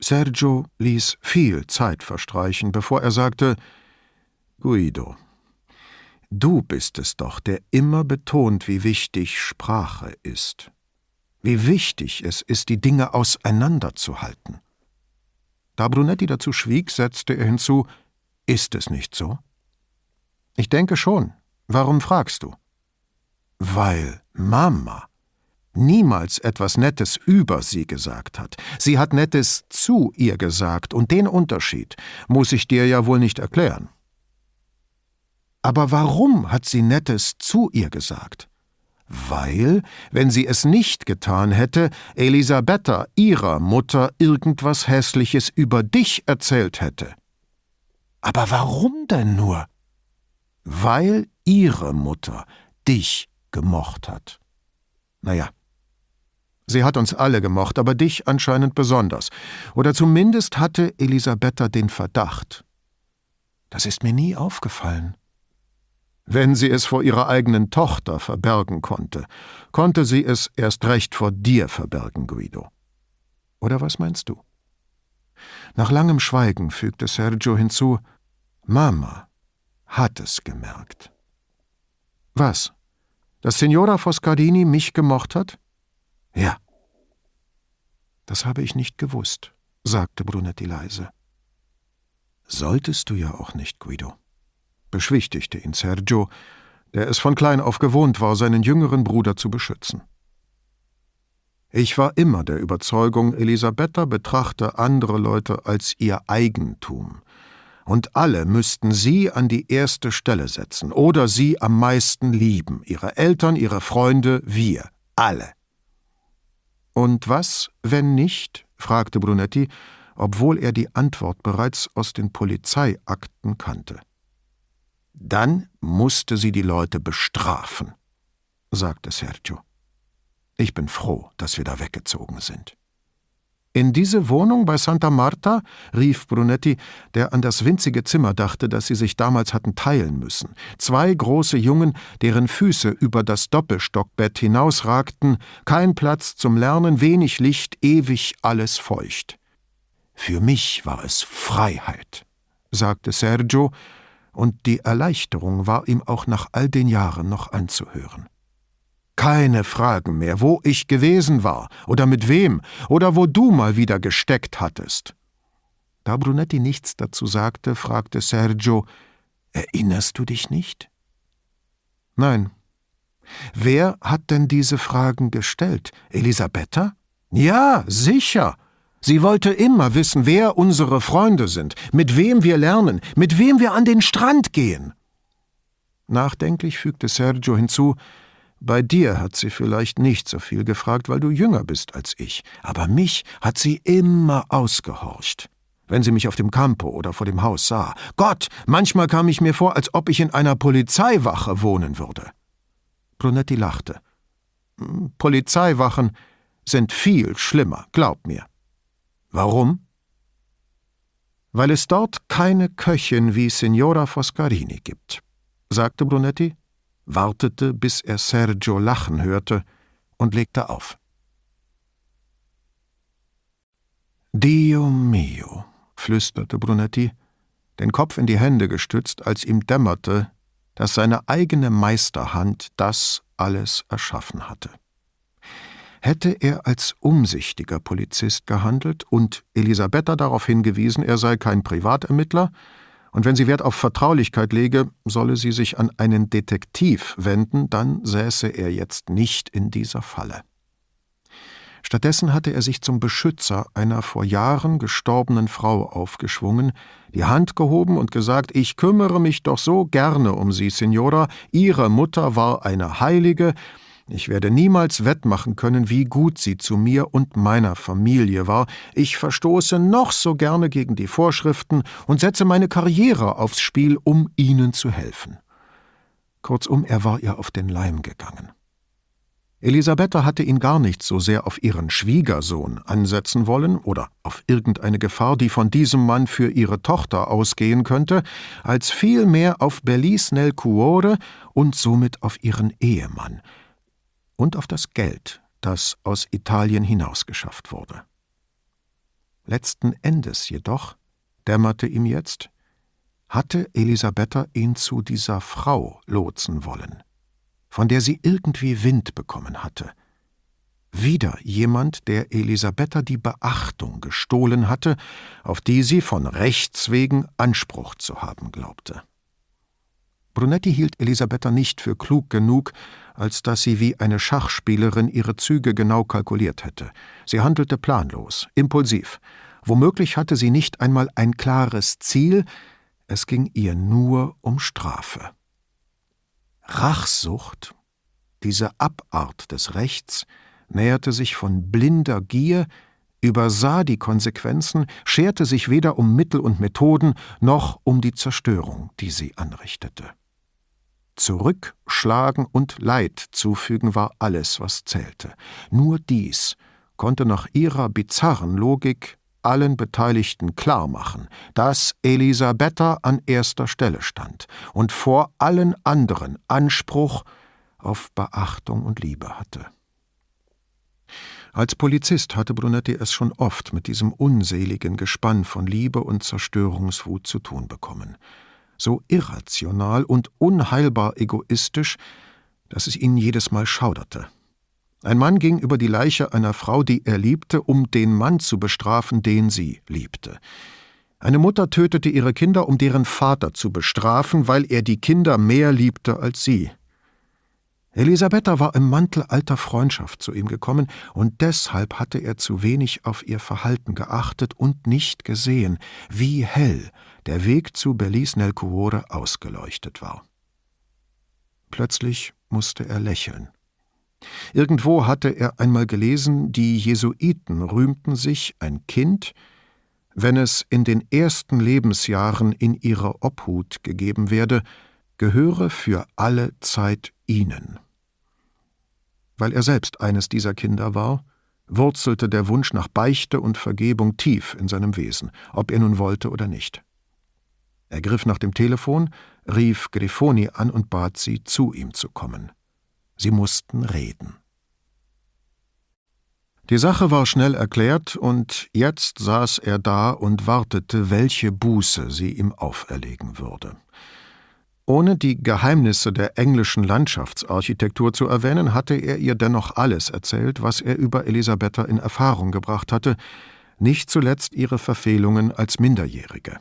Sergio ließ viel Zeit verstreichen, bevor er sagte, Guido, du bist es doch, der immer betont, wie wichtig Sprache ist, wie wichtig es ist, die Dinge auseinanderzuhalten. Da Brunetti dazu schwieg, setzte er hinzu, ist es nicht so? Ich denke schon. Warum fragst du? Weil Mama niemals etwas Nettes über sie gesagt hat. Sie hat Nettes zu ihr gesagt, und den Unterschied muss ich dir ja wohl nicht erklären. Aber warum hat sie Nettes zu ihr gesagt? Weil, wenn sie es nicht getan hätte, Elisabetta, ihrer Mutter, irgendwas Hässliches über dich erzählt hätte. Aber warum denn nur? Weil ihre Mutter dich gemocht hat. Naja, sie hat uns alle gemocht, aber dich anscheinend besonders. Oder zumindest hatte Elisabetta den Verdacht. Das ist mir nie aufgefallen. Wenn sie es vor ihrer eigenen Tochter verbergen konnte, konnte sie es erst recht vor dir verbergen, Guido. Oder was meinst du? Nach langem Schweigen fügte Sergio hinzu, Mama hat es gemerkt. Was? Dass Signora Foscardini mich gemocht hat? Ja. Das habe ich nicht gewusst, sagte Brunetti leise. Solltest du ja auch nicht, Guido beschwichtigte ihn Sergio, der es von klein auf gewohnt war, seinen jüngeren Bruder zu beschützen. Ich war immer der Überzeugung, Elisabetta betrachte andere Leute als ihr Eigentum, und alle müssten sie an die erste Stelle setzen oder sie am meisten lieben, ihre Eltern, ihre Freunde, wir, alle. Und was, wenn nicht? fragte Brunetti, obwohl er die Antwort bereits aus den Polizeiakten kannte. Dann musste sie die Leute bestrafen, sagte Sergio. Ich bin froh, dass wir da weggezogen sind. In diese Wohnung bei Santa Marta? rief Brunetti, der an das winzige Zimmer dachte, das sie sich damals hatten teilen müssen. Zwei große Jungen, deren Füße über das Doppelstockbett hinausragten, kein Platz zum Lernen, wenig Licht, ewig alles feucht. Für mich war es Freiheit, sagte Sergio und die Erleichterung war ihm auch nach all den Jahren noch anzuhören. Keine Fragen mehr, wo ich gewesen war oder mit wem oder wo du mal wieder gesteckt hattest. Da Brunetti nichts dazu sagte, fragte Sergio Erinnerst du dich nicht? Nein. Wer hat denn diese Fragen gestellt? Elisabetta? Ja, sicher. Sie wollte immer wissen, wer unsere Freunde sind, mit wem wir lernen, mit wem wir an den Strand gehen. Nachdenklich fügte Sergio hinzu, bei dir hat sie vielleicht nicht so viel gefragt, weil du jünger bist als ich, aber mich hat sie immer ausgehorcht. Wenn sie mich auf dem Campo oder vor dem Haus sah. Gott, manchmal kam ich mir vor, als ob ich in einer Polizeiwache wohnen würde. Brunetti lachte. Hm, Polizeiwachen sind viel schlimmer, glaub mir. Warum? Weil es dort keine Köchin wie Signora Foscarini gibt, sagte Brunetti, wartete, bis er Sergio lachen hörte und legte auf. Dio mio, flüsterte Brunetti, den Kopf in die Hände gestützt, als ihm dämmerte, dass seine eigene Meisterhand das alles erschaffen hatte. Hätte er als umsichtiger Polizist gehandelt und Elisabetta darauf hingewiesen, er sei kein Privatermittler, und wenn sie Wert auf Vertraulichkeit lege, solle sie sich an einen Detektiv wenden, dann säße er jetzt nicht in dieser Falle. Stattdessen hatte er sich zum Beschützer einer vor Jahren gestorbenen Frau aufgeschwungen, die Hand gehoben und gesagt, ich kümmere mich doch so gerne um Sie, Signora, Ihre Mutter war eine Heilige, ich werde niemals wettmachen können, wie gut sie zu mir und meiner Familie war. Ich verstoße noch so gerne gegen die Vorschriften und setze meine Karriere aufs Spiel, um ihnen zu helfen. Kurzum, er war ihr auf den Leim gegangen. Elisabetta hatte ihn gar nicht so sehr auf ihren Schwiegersohn ansetzen wollen oder auf irgendeine Gefahr, die von diesem Mann für ihre Tochter ausgehen könnte, als vielmehr auf Belize nel Cuore und somit auf ihren Ehemann und auf das Geld, das aus Italien hinausgeschafft wurde. Letzten Endes jedoch, dämmerte ihm jetzt, hatte Elisabetta ihn zu dieser Frau lotsen wollen von der sie irgendwie Wind bekommen hatte. Wieder jemand, der Elisabetta die Beachtung gestohlen hatte, auf die sie von Rechts wegen Anspruch zu haben glaubte. Brunetti hielt Elisabetta nicht für klug genug, als dass sie wie eine Schachspielerin ihre Züge genau kalkuliert hätte. Sie handelte planlos, impulsiv. Womöglich hatte sie nicht einmal ein klares Ziel, es ging ihr nur um Strafe. Rachsucht, diese Abart des Rechts, näherte sich von blinder Gier, übersah die Konsequenzen, scherte sich weder um Mittel und Methoden noch um die Zerstörung, die sie anrichtete. Zurückschlagen und Leid zufügen war alles, was zählte. Nur dies konnte nach ihrer bizarren Logik allen Beteiligten klarmachen, dass Elisabetta an erster Stelle stand und vor allen anderen Anspruch auf Beachtung und Liebe hatte. Als Polizist hatte Brunetti es schon oft mit diesem unseligen Gespann von Liebe und Zerstörungswut zu tun bekommen. So irrational und unheilbar egoistisch, dass es ihn jedes Mal schauderte. Ein Mann ging über die Leiche einer Frau, die er liebte, um den Mann zu bestrafen, den sie liebte. Eine Mutter tötete ihre Kinder, um deren Vater zu bestrafen, weil er die Kinder mehr liebte als sie. Elisabetta war im Mantel alter Freundschaft zu ihm gekommen, und deshalb hatte er zu wenig auf ihr Verhalten geachtet und nicht gesehen, wie hell der Weg zu Belize nel Cuore ausgeleuchtet war. Plötzlich musste er lächeln. Irgendwo hatte er einmal gelesen, die Jesuiten rühmten sich, ein Kind, wenn es in den ersten Lebensjahren in ihrer Obhut gegeben werde, gehöre für alle Zeit ihnen. Weil er selbst eines dieser Kinder war, wurzelte der Wunsch nach Beichte und Vergebung tief in seinem Wesen, ob er nun wollte oder nicht. Er griff nach dem Telefon, rief Grifoni an und bat sie, zu ihm zu kommen. Sie mussten reden. Die Sache war schnell erklärt, und jetzt saß er da und wartete, welche Buße sie ihm auferlegen würde. Ohne die Geheimnisse der englischen Landschaftsarchitektur zu erwähnen, hatte er ihr dennoch alles erzählt, was er über Elisabetta in Erfahrung gebracht hatte, nicht zuletzt ihre Verfehlungen als Minderjährige.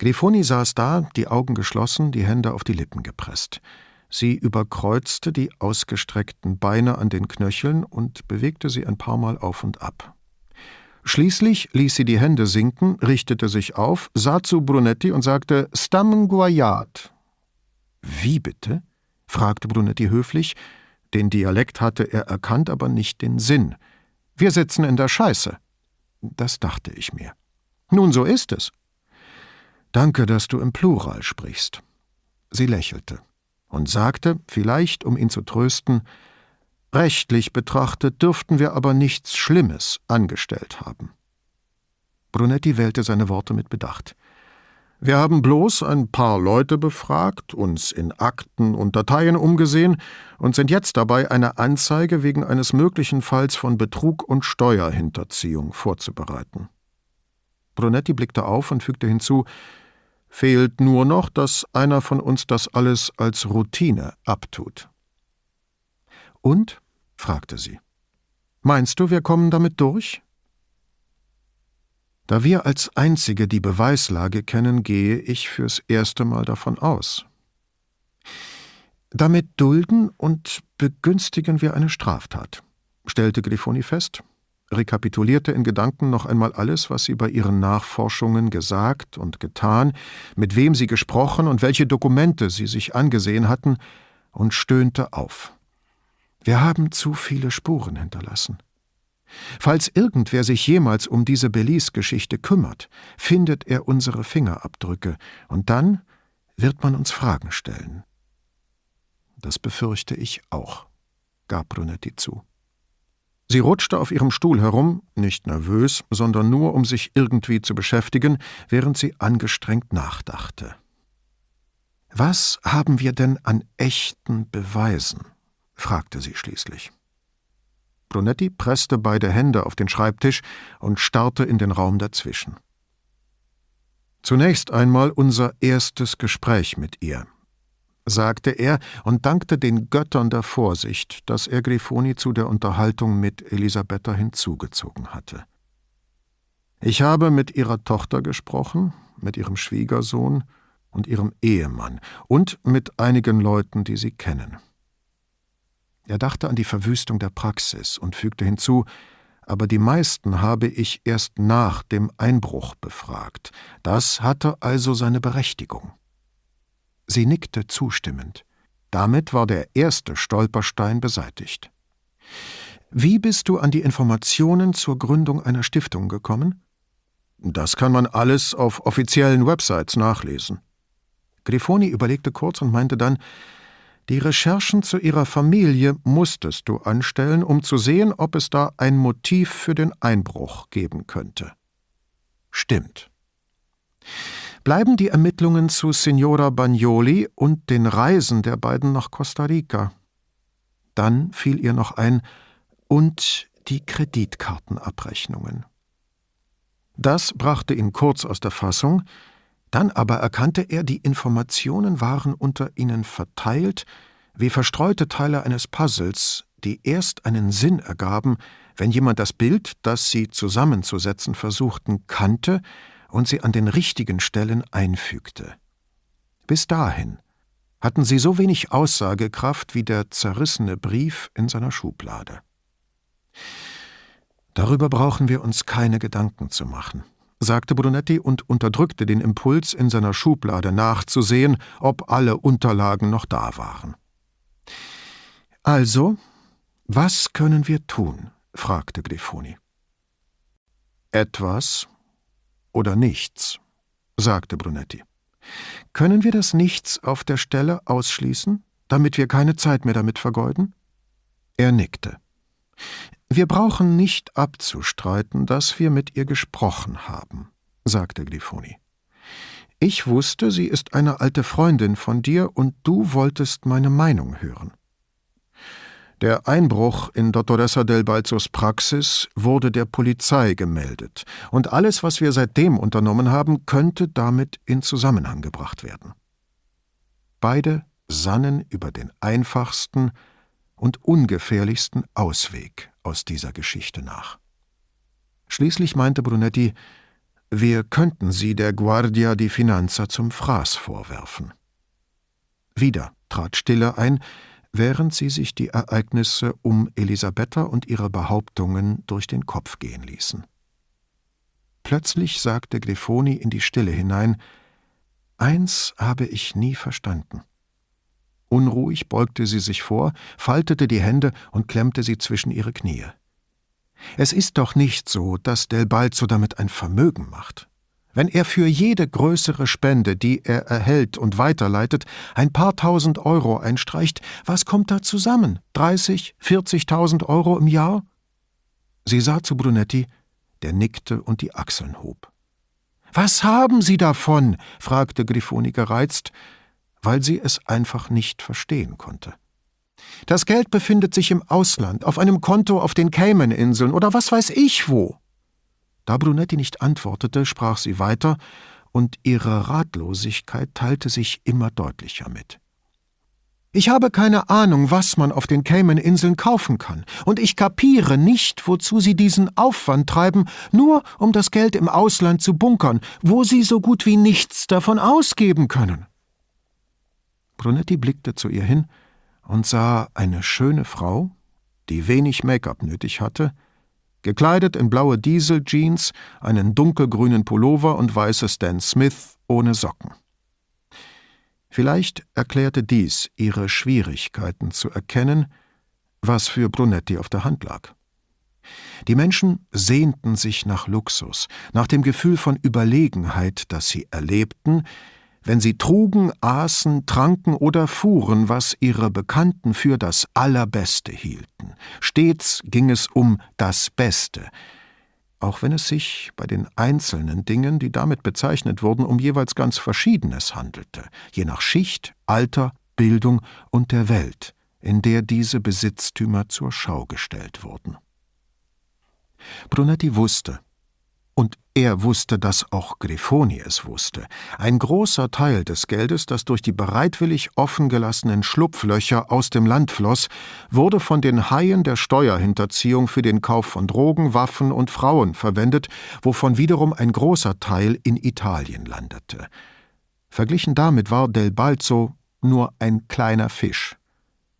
Grifoni saß da, die Augen geschlossen, die Hände auf die Lippen gepresst. Sie überkreuzte die ausgestreckten Beine an den Knöcheln und bewegte sie ein paar Mal auf und ab. Schließlich ließ sie die Hände sinken, richtete sich auf, sah zu Brunetti und sagte Stam Guayat. Wie bitte? fragte Brunetti höflich. Den Dialekt hatte er erkannt, aber nicht den Sinn. Wir sitzen in der Scheiße. Das dachte ich mir. Nun, so ist es. Danke, dass du im Plural sprichst. Sie lächelte und sagte, vielleicht um ihn zu trösten, Rechtlich betrachtet dürften wir aber nichts Schlimmes angestellt haben. Brunetti wählte seine Worte mit Bedacht. Wir haben bloß ein paar Leute befragt, uns in Akten und Dateien umgesehen und sind jetzt dabei, eine Anzeige wegen eines möglichen Falls von Betrug und Steuerhinterziehung vorzubereiten. Brunetti blickte auf und fügte hinzu, Fehlt nur noch, dass einer von uns das alles als Routine abtut. Und? fragte sie. Meinst du, wir kommen damit durch? Da wir als Einzige die Beweislage kennen, gehe ich fürs erste Mal davon aus. Damit dulden und begünstigen wir eine Straftat, stellte Grifoni fest rekapitulierte in Gedanken noch einmal alles, was sie bei ihren Nachforschungen gesagt und getan, mit wem sie gesprochen und welche Dokumente sie sich angesehen hatten, und stöhnte auf. Wir haben zu viele Spuren hinterlassen. Falls irgendwer sich jemals um diese Belize-Geschichte kümmert, findet er unsere Fingerabdrücke, und dann wird man uns Fragen stellen. Das befürchte ich auch. gab Brunetti zu. Sie rutschte auf ihrem Stuhl herum, nicht nervös, sondern nur um sich irgendwie zu beschäftigen, während sie angestrengt nachdachte. Was haben wir denn an echten Beweisen? fragte sie schließlich. Brunetti presste beide Hände auf den Schreibtisch und starrte in den Raum dazwischen. Zunächst einmal unser erstes Gespräch mit ihr, sagte er und dankte den Göttern der Vorsicht, dass er Grifoni zu der Unterhaltung mit Elisabetta hinzugezogen hatte. Ich habe mit ihrer Tochter gesprochen, mit ihrem Schwiegersohn und ihrem Ehemann und mit einigen Leuten, die sie kennen. Er dachte an die Verwüstung der Praxis und fügte hinzu, aber die meisten habe ich erst nach dem Einbruch befragt. Das hatte also seine Berechtigung. Sie nickte zustimmend. Damit war der erste Stolperstein beseitigt. Wie bist du an die Informationen zur Gründung einer Stiftung gekommen? Das kann man alles auf offiziellen Websites nachlesen. Grifoni überlegte kurz und meinte dann, die Recherchen zu ihrer Familie musstest du anstellen, um zu sehen, ob es da ein Motiv für den Einbruch geben könnte. Stimmt. Bleiben die Ermittlungen zu Signora Bagnoli und den Reisen der beiden nach Costa Rica. Dann fiel ihr noch ein, und die Kreditkartenabrechnungen. Das brachte ihn kurz aus der Fassung, dann aber erkannte er, die Informationen waren unter ihnen verteilt wie verstreute Teile eines Puzzles, die erst einen Sinn ergaben, wenn jemand das Bild, das sie zusammenzusetzen versuchten, kannte und sie an den richtigen Stellen einfügte. Bis dahin hatten sie so wenig Aussagekraft wie der zerrissene Brief in seiner Schublade. Darüber brauchen wir uns keine Gedanken zu machen sagte Brunetti und unterdrückte den Impuls, in seiner Schublade nachzusehen, ob alle Unterlagen noch da waren. Also, was können wir tun? fragte Grifoni. Etwas oder nichts, sagte Brunetti. Können wir das Nichts auf der Stelle ausschließen, damit wir keine Zeit mehr damit vergeuden? Er nickte. Wir brauchen nicht abzustreiten, dass wir mit ihr gesprochen haben, sagte Glifoni. Ich wusste, sie ist eine alte Freundin von dir und du wolltest meine Meinung hören. Der Einbruch in Dottoressa del Balzos Praxis wurde der Polizei gemeldet, und alles, was wir seitdem unternommen haben, könnte damit in Zusammenhang gebracht werden. Beide sannen über den einfachsten und ungefährlichsten Ausweg aus dieser Geschichte nach. Schließlich meinte Brunetti, wir könnten sie der Guardia di Finanza zum Fraß vorwerfen. Wieder trat Stille ein, während sie sich die Ereignisse um Elisabetta und ihre Behauptungen durch den Kopf gehen ließen. Plötzlich sagte Grifoni in die Stille hinein Eins habe ich nie verstanden. Unruhig beugte sie sich vor, faltete die Hände und klemmte sie zwischen ihre Knie. Es ist doch nicht so, dass Del Balzo damit ein Vermögen macht. Wenn er für jede größere Spende, die er erhält und weiterleitet, ein paar tausend Euro einstreicht, was kommt da zusammen? 30, 40.000 Euro im Jahr? Sie sah zu Brunetti, der nickte und die Achseln hob. Was haben Sie davon? fragte Grifoni gereizt, weil sie es einfach nicht verstehen konnte. Das Geld befindet sich im Ausland, auf einem Konto auf den Cayman-Inseln oder was weiß ich wo. Da Brunetti nicht antwortete, sprach sie weiter, und ihre Ratlosigkeit teilte sich immer deutlicher mit. Ich habe keine Ahnung, was man auf den Cayman-Inseln kaufen kann, und ich kapiere nicht, wozu Sie diesen Aufwand treiben, nur um das Geld im Ausland zu bunkern, wo Sie so gut wie nichts davon ausgeben können. Brunetti blickte zu ihr hin und sah eine schöne Frau, die wenig Make-up nötig hatte, gekleidet in blaue Diesel-Jeans, einen dunkelgrünen Pullover und weiße Stan Smith ohne Socken. Vielleicht erklärte dies ihre Schwierigkeiten zu erkennen, was für Brunetti auf der Hand lag. Die Menschen sehnten sich nach Luxus, nach dem Gefühl von Überlegenheit, das sie erlebten, wenn sie trugen, aßen, tranken oder fuhren, was ihre Bekannten für das Allerbeste hielten. Stets ging es um das Beste, auch wenn es sich bei den einzelnen Dingen, die damit bezeichnet wurden, um jeweils ganz Verschiedenes handelte, je nach Schicht, Alter, Bildung und der Welt, in der diese Besitztümer zur Schau gestellt wurden. Brunetti wusste, und er wusste, dass auch Grifoni es wusste. Ein großer Teil des Geldes, das durch die bereitwillig offen gelassenen Schlupflöcher aus dem Land floss, wurde von den Haien der Steuerhinterziehung für den Kauf von Drogen, Waffen und Frauen verwendet, wovon wiederum ein großer Teil in Italien landete. Verglichen damit war Del Balzo nur ein kleiner Fisch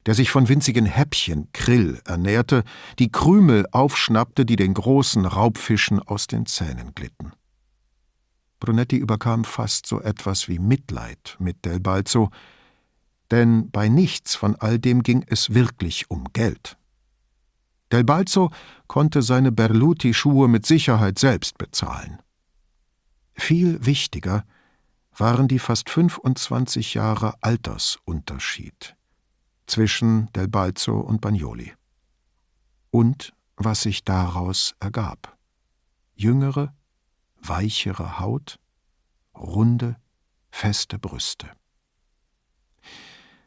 der sich von winzigen Häppchen Krill ernährte, die Krümel aufschnappte, die den großen Raubfischen aus den Zähnen glitten. Brunetti überkam fast so etwas wie Mitleid mit Del Balzo, denn bei nichts von all dem ging es wirklich um Geld. Del Balzo konnte seine Berluti-Schuhe mit Sicherheit selbst bezahlen. Viel wichtiger waren die fast 25 Jahre Altersunterschied zwischen Del Balzo und Bagnoli. Und was sich daraus ergab. Jüngere, weichere Haut, runde, feste Brüste.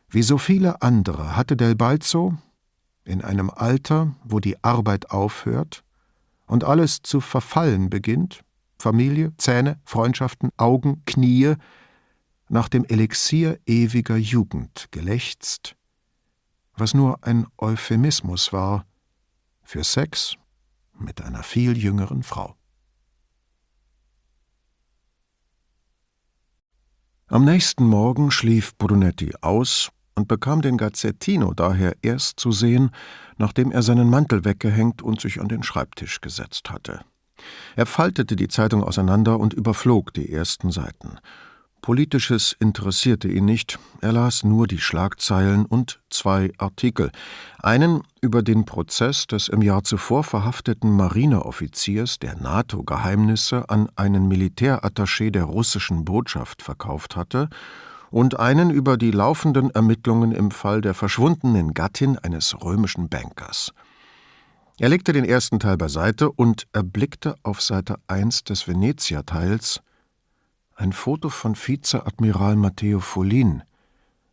Wie so viele andere hatte Del Balzo, in einem Alter, wo die Arbeit aufhört und alles zu verfallen beginnt, Familie, Zähne, Freundschaften, Augen, Knie, nach dem Elixier ewiger Jugend gelächzt was nur ein Euphemismus war für Sex mit einer viel jüngeren Frau. Am nächsten Morgen schlief Brunetti aus und bekam den Gazzettino daher erst zu sehen, nachdem er seinen Mantel weggehängt und sich an den Schreibtisch gesetzt hatte. Er faltete die Zeitung auseinander und überflog die ersten Seiten. Politisches interessierte ihn nicht, er las nur die Schlagzeilen und zwei Artikel. Einen über den Prozess des im Jahr zuvor verhafteten Marineoffiziers, der NATO-Geheimnisse an einen Militärattaché der russischen Botschaft verkauft hatte, und einen über die laufenden Ermittlungen im Fall der verschwundenen Gattin eines römischen Bankers. Er legte den ersten Teil beiseite und erblickte auf Seite 1 des Venezia-Teils ein Foto von Vizeadmiral Matteo Follin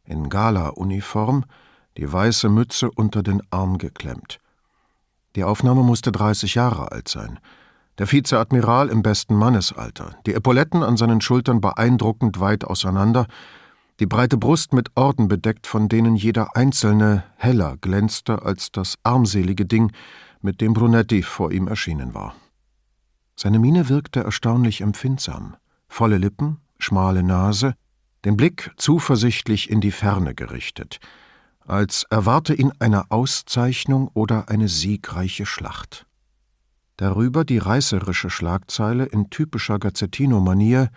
in Gala-Uniform, die weiße Mütze unter den Arm geklemmt. Die Aufnahme musste 30 Jahre alt sein. Der Vizeadmiral im besten Mannesalter, die Epauletten an seinen Schultern beeindruckend weit auseinander, die breite Brust mit Orden bedeckt, von denen jeder einzelne heller glänzte als das armselige Ding, mit dem Brunetti vor ihm erschienen war. Seine Miene wirkte erstaunlich empfindsam volle Lippen, schmale Nase, den Blick zuversichtlich in die Ferne gerichtet, als erwarte ihn eine Auszeichnung oder eine siegreiche Schlacht. Darüber die reißerische Schlagzeile in typischer Gazzettino-Manier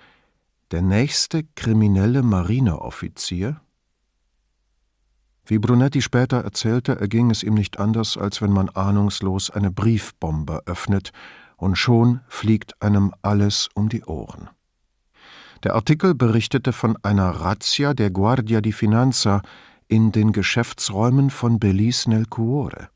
Der nächste kriminelle Marineoffizier? Wie Brunetti später erzählte, erging es ihm nicht anders, als wenn man ahnungslos eine Briefbombe öffnet, und schon fliegt einem alles um die Ohren. Der Artikel berichtete von einer Razzia der Guardia di Finanza in den Geschäftsräumen von Belize nel Cuore.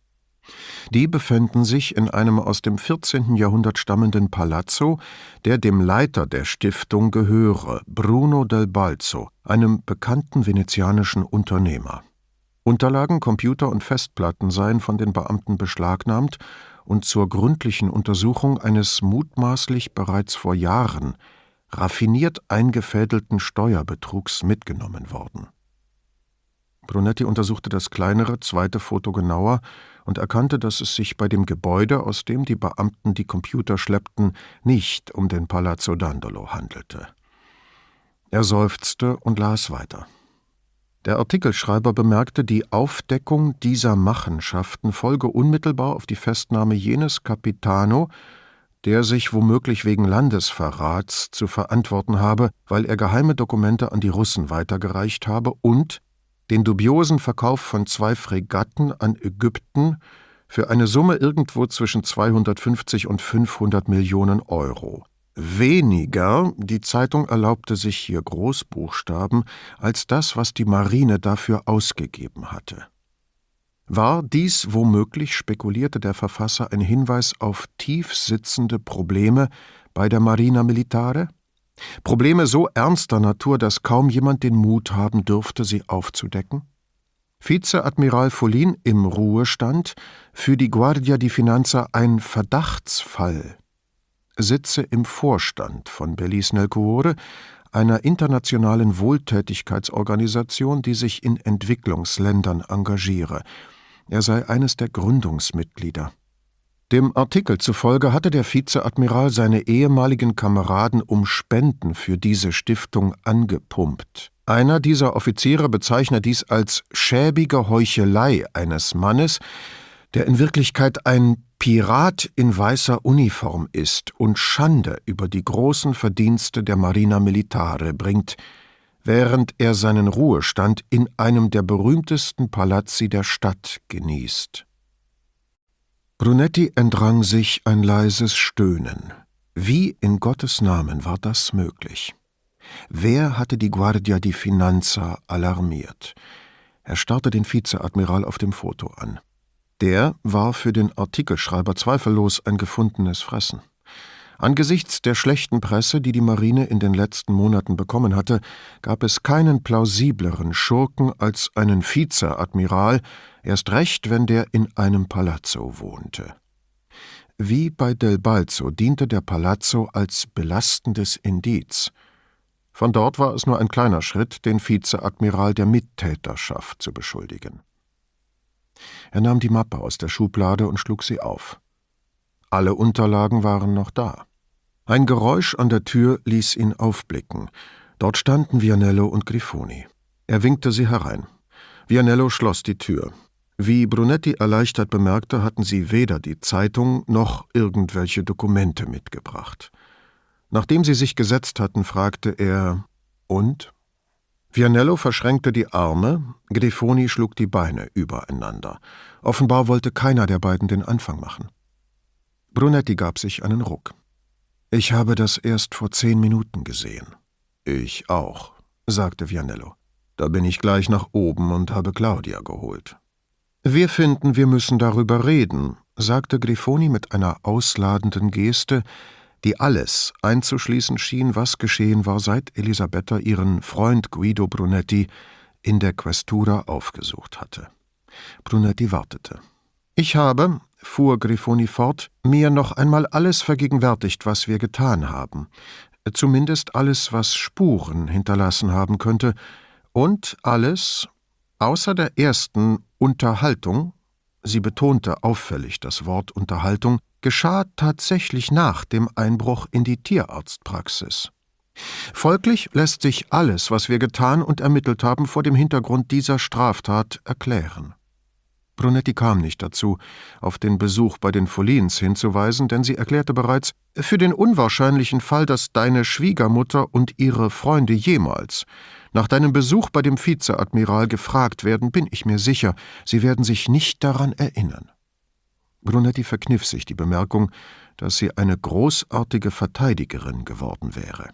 Die befänden sich in einem aus dem 14. Jahrhundert stammenden Palazzo, der dem Leiter der Stiftung gehöre, Bruno del Balzo, einem bekannten venezianischen Unternehmer. Unterlagen, Computer und Festplatten seien von den Beamten beschlagnahmt und zur gründlichen Untersuchung eines mutmaßlich bereits vor Jahren raffiniert eingefädelten Steuerbetrugs mitgenommen worden. Brunetti untersuchte das kleinere zweite Foto genauer und erkannte, dass es sich bei dem Gebäude, aus dem die Beamten die Computer schleppten, nicht um den Palazzo Dandolo handelte. Er seufzte und las weiter. Der Artikelschreiber bemerkte, die Aufdeckung dieser Machenschaften folge unmittelbar auf die Festnahme jenes Capitano, der sich womöglich wegen Landesverrats zu verantworten habe, weil er geheime Dokumente an die Russen weitergereicht habe und den dubiosen Verkauf von zwei Fregatten an Ägypten für eine Summe irgendwo zwischen 250 und 500 Millionen Euro weniger, die Zeitung erlaubte sich hier Großbuchstaben, als das, was die Marine dafür ausgegeben hatte. War dies womöglich, spekulierte der Verfasser, ein Hinweis auf tief sitzende Probleme bei der Marina Militare? Probleme so ernster Natur, dass kaum jemand den Mut haben dürfte, sie aufzudecken? Vizeadmiral Follin im Ruhestand, für die Guardia di Finanza ein Verdachtsfall, sitze im Vorstand von Bellis nel Cuore, einer internationalen Wohltätigkeitsorganisation, die sich in Entwicklungsländern engagiere. Er sei eines der Gründungsmitglieder. Dem Artikel zufolge hatte der Vizeadmiral seine ehemaligen Kameraden um Spenden für diese Stiftung angepumpt. Einer dieser Offiziere bezeichnet dies als schäbige Heuchelei eines Mannes, der in Wirklichkeit ein Pirat in weißer Uniform ist und Schande über die großen Verdienste der Marina Militare bringt, während er seinen Ruhestand in einem der berühmtesten Palazzi der Stadt genießt. Brunetti entrang sich ein leises Stöhnen. Wie in Gottes Namen war das möglich? Wer hatte die Guardia di Finanza alarmiert? Er starrte den Vizeadmiral auf dem Foto an. Der war für den Artikelschreiber zweifellos ein gefundenes Fressen. Angesichts der schlechten Presse, die die Marine in den letzten Monaten bekommen hatte, gab es keinen plausibleren Schurken als einen Vizeadmiral, erst recht, wenn der in einem Palazzo wohnte. Wie bei Del Balzo diente der Palazzo als belastendes Indiz. Von dort war es nur ein kleiner Schritt, den Vizeadmiral der Mittäterschaft zu beschuldigen. Er nahm die Mappe aus der Schublade und schlug sie auf. Alle Unterlagen waren noch da. Ein Geräusch an der Tür ließ ihn aufblicken. Dort standen Vianello und Grifoni. Er winkte sie herein. Vianello schloss die Tür. Wie Brunetti erleichtert bemerkte, hatten sie weder die Zeitung noch irgendwelche Dokumente mitgebracht. Nachdem sie sich gesetzt hatten, fragte er Und? Vianello verschränkte die Arme, Grifoni schlug die Beine übereinander. Offenbar wollte keiner der beiden den Anfang machen. Brunetti gab sich einen Ruck. Ich habe das erst vor zehn Minuten gesehen. Ich auch, sagte Vianello. Da bin ich gleich nach oben und habe Claudia geholt. Wir finden, wir müssen darüber reden, sagte Grifoni mit einer ausladenden Geste, die alles einzuschließen schien, was geschehen war, seit Elisabetta ihren Freund Guido Brunetti in der Questura aufgesucht hatte. Brunetti wartete. Ich habe, fuhr Grifoni fort, mir noch einmal alles vergegenwärtigt, was wir getan haben, zumindest alles, was Spuren hinterlassen haben könnte, und alles, außer der ersten Unterhaltung, sie betonte auffällig das Wort Unterhaltung, geschah tatsächlich nach dem Einbruch in die Tierarztpraxis. Folglich lässt sich alles, was wir getan und ermittelt haben, vor dem Hintergrund dieser Straftat erklären. Brunetti kam nicht dazu, auf den Besuch bei den Follins hinzuweisen, denn sie erklärte bereits, für den unwahrscheinlichen Fall, dass deine Schwiegermutter und ihre Freunde jemals nach deinem Besuch bei dem Vizeadmiral gefragt werden, bin ich mir sicher, sie werden sich nicht daran erinnern. Brunetti verkniff sich die Bemerkung, dass sie eine großartige Verteidigerin geworden wäre.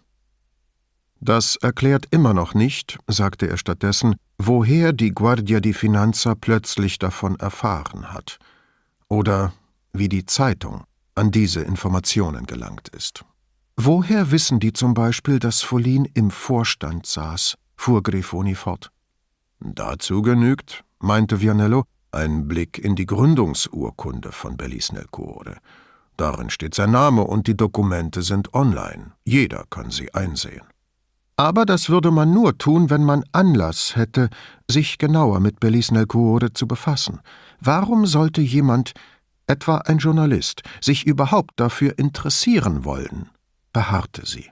Das erklärt immer noch nicht, sagte er stattdessen, woher die Guardia di Finanza plötzlich davon erfahren hat. Oder wie die Zeitung an diese Informationen gelangt ist. Woher wissen die zum Beispiel, dass Follin im Vorstand saß? fuhr Grifoni fort. Dazu genügt, meinte Vianello, ein Blick in die Gründungsurkunde von Bellis nel Cuore. Darin steht sein Name und die Dokumente sind online. Jeder kann sie einsehen. Aber das würde man nur tun, wenn man Anlass hätte, sich genauer mit Bellis nel Cuore zu befassen. Warum sollte jemand, etwa ein Journalist, sich überhaupt dafür interessieren wollen? beharrte sie.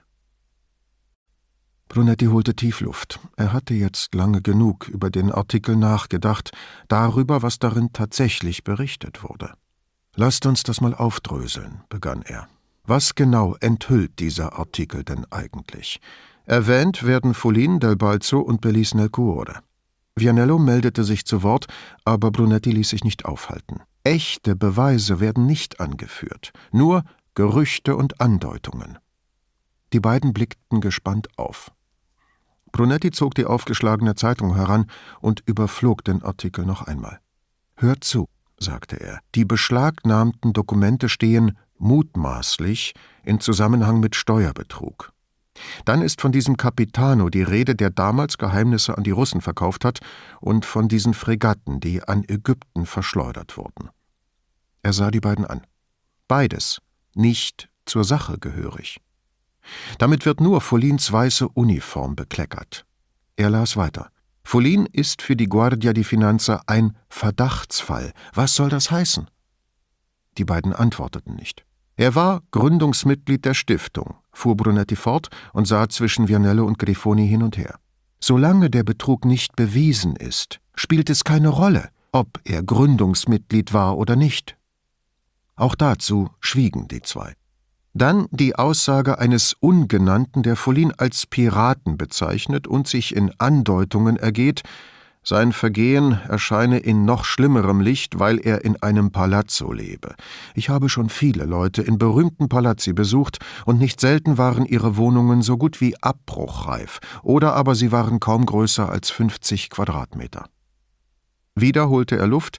Brunetti holte Tiefluft. Er hatte jetzt lange genug über den Artikel nachgedacht, darüber, was darin tatsächlich berichtet wurde. Lasst uns das mal aufdröseln, begann er. Was genau enthüllt dieser Artikel denn eigentlich? Erwähnt werden Follin, Del Balzo und Belis nel Cuore. Vianello meldete sich zu Wort, aber Brunetti ließ sich nicht aufhalten. Echte Beweise werden nicht angeführt, nur Gerüchte und Andeutungen. Die beiden blickten gespannt auf. Brunetti zog die aufgeschlagene Zeitung heran und überflog den Artikel noch einmal. Hört zu, sagte er, die beschlagnahmten Dokumente stehen mutmaßlich in Zusammenhang mit Steuerbetrug. Dann ist von diesem Capitano die Rede, der damals Geheimnisse an die Russen verkauft hat, und von diesen Fregatten, die an Ägypten verschleudert wurden. Er sah die beiden an. Beides nicht zur Sache gehörig. Damit wird nur Follins weiße Uniform bekleckert. Er las weiter. Follin ist für die Guardia di Finanza ein Verdachtsfall. Was soll das heißen? Die beiden antworteten nicht. Er war Gründungsmitglied der Stiftung, fuhr Brunetti fort und sah zwischen Vianello und Grifoni hin und her. Solange der Betrug nicht bewiesen ist, spielt es keine Rolle, ob er Gründungsmitglied war oder nicht. Auch dazu schwiegen die zwei. Dann die Aussage eines Ungenannten, der Follin als Piraten bezeichnet und sich in Andeutungen ergeht, sein Vergehen erscheine in noch schlimmerem Licht, weil er in einem Palazzo lebe. Ich habe schon viele Leute in berühmten Palazzi besucht, und nicht selten waren ihre Wohnungen so gut wie abbruchreif, oder aber sie waren kaum größer als 50 Quadratmeter. Wieder holte er Luft,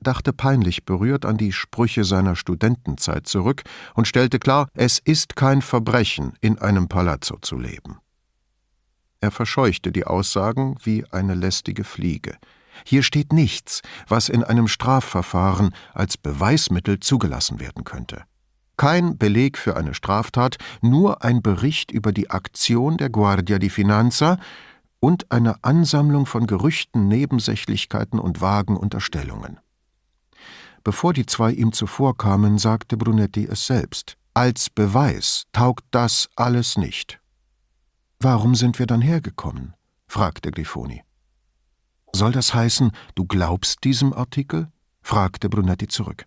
dachte peinlich berührt an die Sprüche seiner Studentenzeit zurück und stellte klar, es ist kein Verbrechen, in einem Palazzo zu leben. Er verscheuchte die Aussagen wie eine lästige Fliege. Hier steht nichts, was in einem Strafverfahren als Beweismittel zugelassen werden könnte. Kein Beleg für eine Straftat, nur ein Bericht über die Aktion der Guardia di Finanza und eine Ansammlung von Gerüchten, Nebensächlichkeiten und vagen Unterstellungen. Bevor die zwei ihm zuvorkamen, sagte Brunetti es selbst. Als Beweis taugt das alles nicht. Warum sind wir dann hergekommen? fragte Grifoni. Soll das heißen, du glaubst diesem Artikel? fragte Brunetti zurück.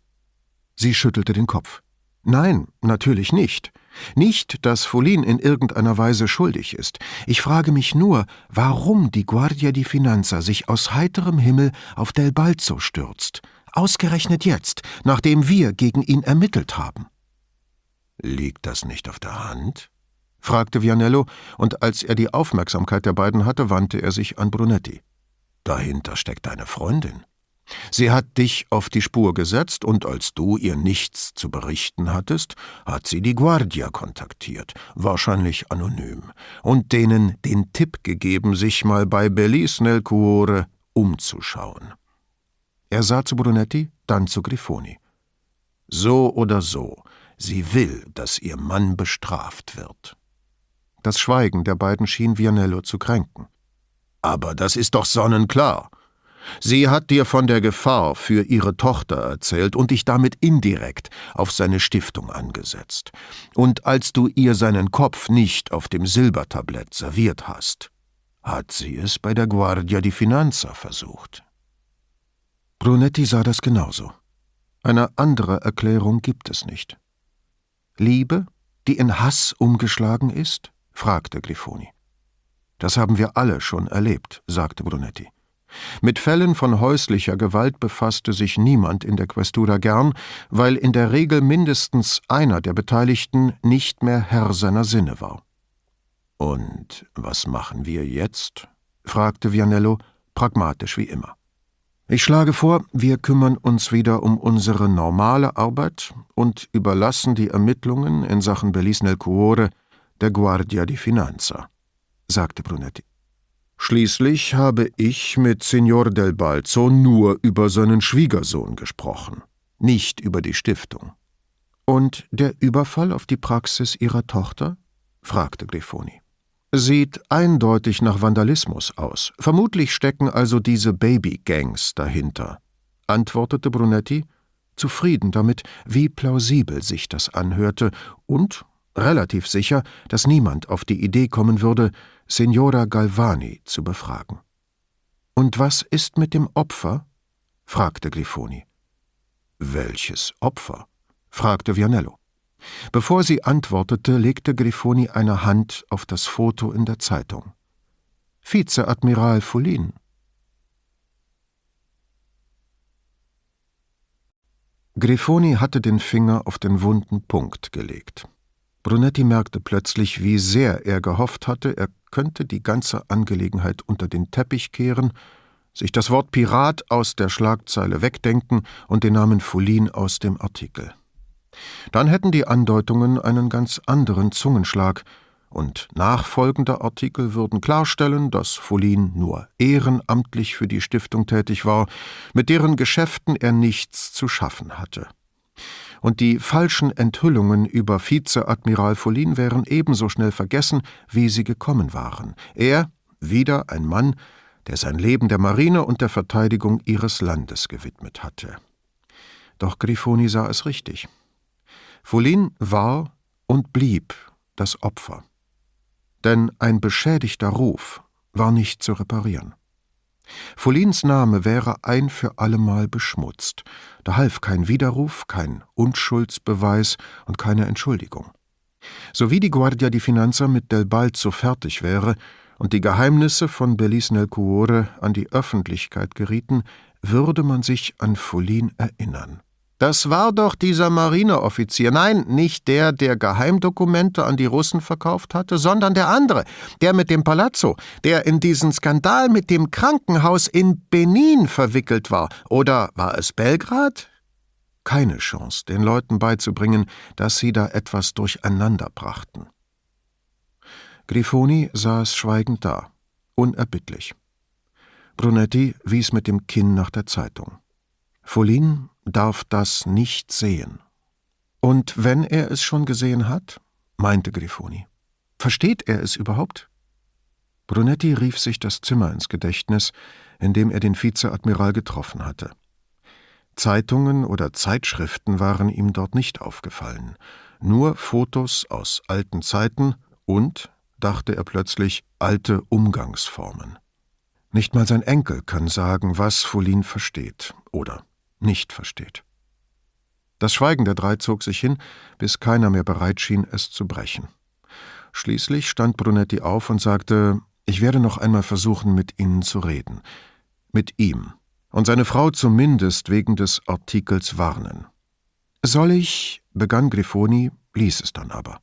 Sie schüttelte den Kopf. Nein, natürlich nicht. Nicht, dass Folin in irgendeiner Weise schuldig ist. Ich frage mich nur, warum die Guardia di Finanza sich aus heiterem Himmel auf Del Balzo stürzt. Ausgerechnet jetzt, nachdem wir gegen ihn ermittelt haben. Liegt das nicht auf der Hand? Fragte Vianello, und als er die Aufmerksamkeit der beiden hatte, wandte er sich an Brunetti. Dahinter steckt deine Freundin. Sie hat dich auf die Spur gesetzt, und als du ihr nichts zu berichten hattest, hat sie die Guardia kontaktiert, wahrscheinlich anonym, und denen den Tipp gegeben, sich mal bei Belize nel Cuore umzuschauen. Er sah zu Brunetti, dann zu Grifoni. So oder so, sie will, dass ihr Mann bestraft wird. Das Schweigen der beiden schien Vianello zu kränken. Aber das ist doch sonnenklar. Sie hat dir von der Gefahr für ihre Tochter erzählt und dich damit indirekt auf seine Stiftung angesetzt. Und als du ihr seinen Kopf nicht auf dem Silbertablett serviert hast, hat sie es bei der Guardia di Finanza versucht. Brunetti sah das genauso. Eine andere Erklärung gibt es nicht. Liebe, die in Hass umgeschlagen ist? Fragte Grifoni. Das haben wir alle schon erlebt, sagte Brunetti. Mit Fällen von häuslicher Gewalt befasste sich niemand in der Questura gern, weil in der Regel mindestens einer der Beteiligten nicht mehr Herr seiner Sinne war. Und was machen wir jetzt? fragte Vianello, pragmatisch wie immer. Ich schlage vor, wir kümmern uns wieder um unsere normale Arbeit und überlassen die Ermittlungen in Sachen Belize nel Cuore der Guardia di Finanza, sagte Brunetti. Schließlich habe ich mit Signor del Balzo nur über seinen Schwiegersohn gesprochen, nicht über die Stiftung. Und der Überfall auf die Praxis ihrer Tochter? fragte Grifoni. Sieht eindeutig nach Vandalismus aus. Vermutlich stecken also diese Baby-Gangs dahinter, antwortete Brunetti, zufrieden damit, wie plausibel sich das anhörte und relativ sicher, dass niemand auf die Idee kommen würde, Signora Galvani zu befragen. Und was ist mit dem Opfer? fragte Grifoni. Welches Opfer? fragte Vianello. Bevor sie antwortete, legte Grifoni eine Hand auf das Foto in der Zeitung. Vizeadmiral Follin. Grifoni hatte den Finger auf den wunden Punkt gelegt. Brunetti merkte plötzlich, wie sehr er gehofft hatte, er könnte die ganze Angelegenheit unter den Teppich kehren, sich das Wort Pirat aus der Schlagzeile wegdenken und den Namen Foulin aus dem Artikel. Dann hätten die Andeutungen einen ganz anderen Zungenschlag, und nachfolgende Artikel würden klarstellen, dass Foulin nur ehrenamtlich für die Stiftung tätig war, mit deren Geschäften er nichts zu schaffen hatte. Und die falschen Enthüllungen über Vizeadmiral Foulin wären ebenso schnell vergessen, wie sie gekommen waren. Er, wieder ein Mann, der sein Leben der Marine und der Verteidigung ihres Landes gewidmet hatte. Doch Grifoni sah es richtig. Foulin war und blieb das Opfer. Denn ein beschädigter Ruf war nicht zu reparieren. Foulins Name wäre ein für allemal beschmutzt. Da half kein Widerruf, kein Unschuldsbeweis und keine Entschuldigung. So wie die Guardia di Finanza mit Del Balzo fertig wäre und die Geheimnisse von Belis nel Cuore an die Öffentlichkeit gerieten, würde man sich an Foulin erinnern. Das war doch dieser Marineoffizier. Nein, nicht der, der Geheimdokumente an die Russen verkauft hatte, sondern der andere, der mit dem Palazzo, der in diesen Skandal mit dem Krankenhaus in Benin verwickelt war. Oder war es Belgrad? Keine Chance, den Leuten beizubringen, dass sie da etwas durcheinander brachten. Grifoni saß schweigend da, unerbittlich. Brunetti wies mit dem Kinn nach der Zeitung. Follin darf das nicht sehen. Und wenn er es schon gesehen hat, meinte Grifoni, versteht er es überhaupt? Brunetti rief sich das Zimmer ins Gedächtnis, in dem er den Vizeadmiral getroffen hatte. Zeitungen oder Zeitschriften waren ihm dort nicht aufgefallen, nur Fotos aus alten Zeiten und, dachte er plötzlich, alte Umgangsformen. Nicht mal sein Enkel kann sagen, was Foulin versteht oder nicht versteht. Das Schweigen der drei zog sich hin, bis keiner mehr bereit schien, es zu brechen. Schließlich stand Brunetti auf und sagte, ich werde noch einmal versuchen, mit Ihnen zu reden. Mit ihm. Und seine Frau zumindest wegen des Artikels warnen. Soll ich? begann Grifoni, ließ es dann aber.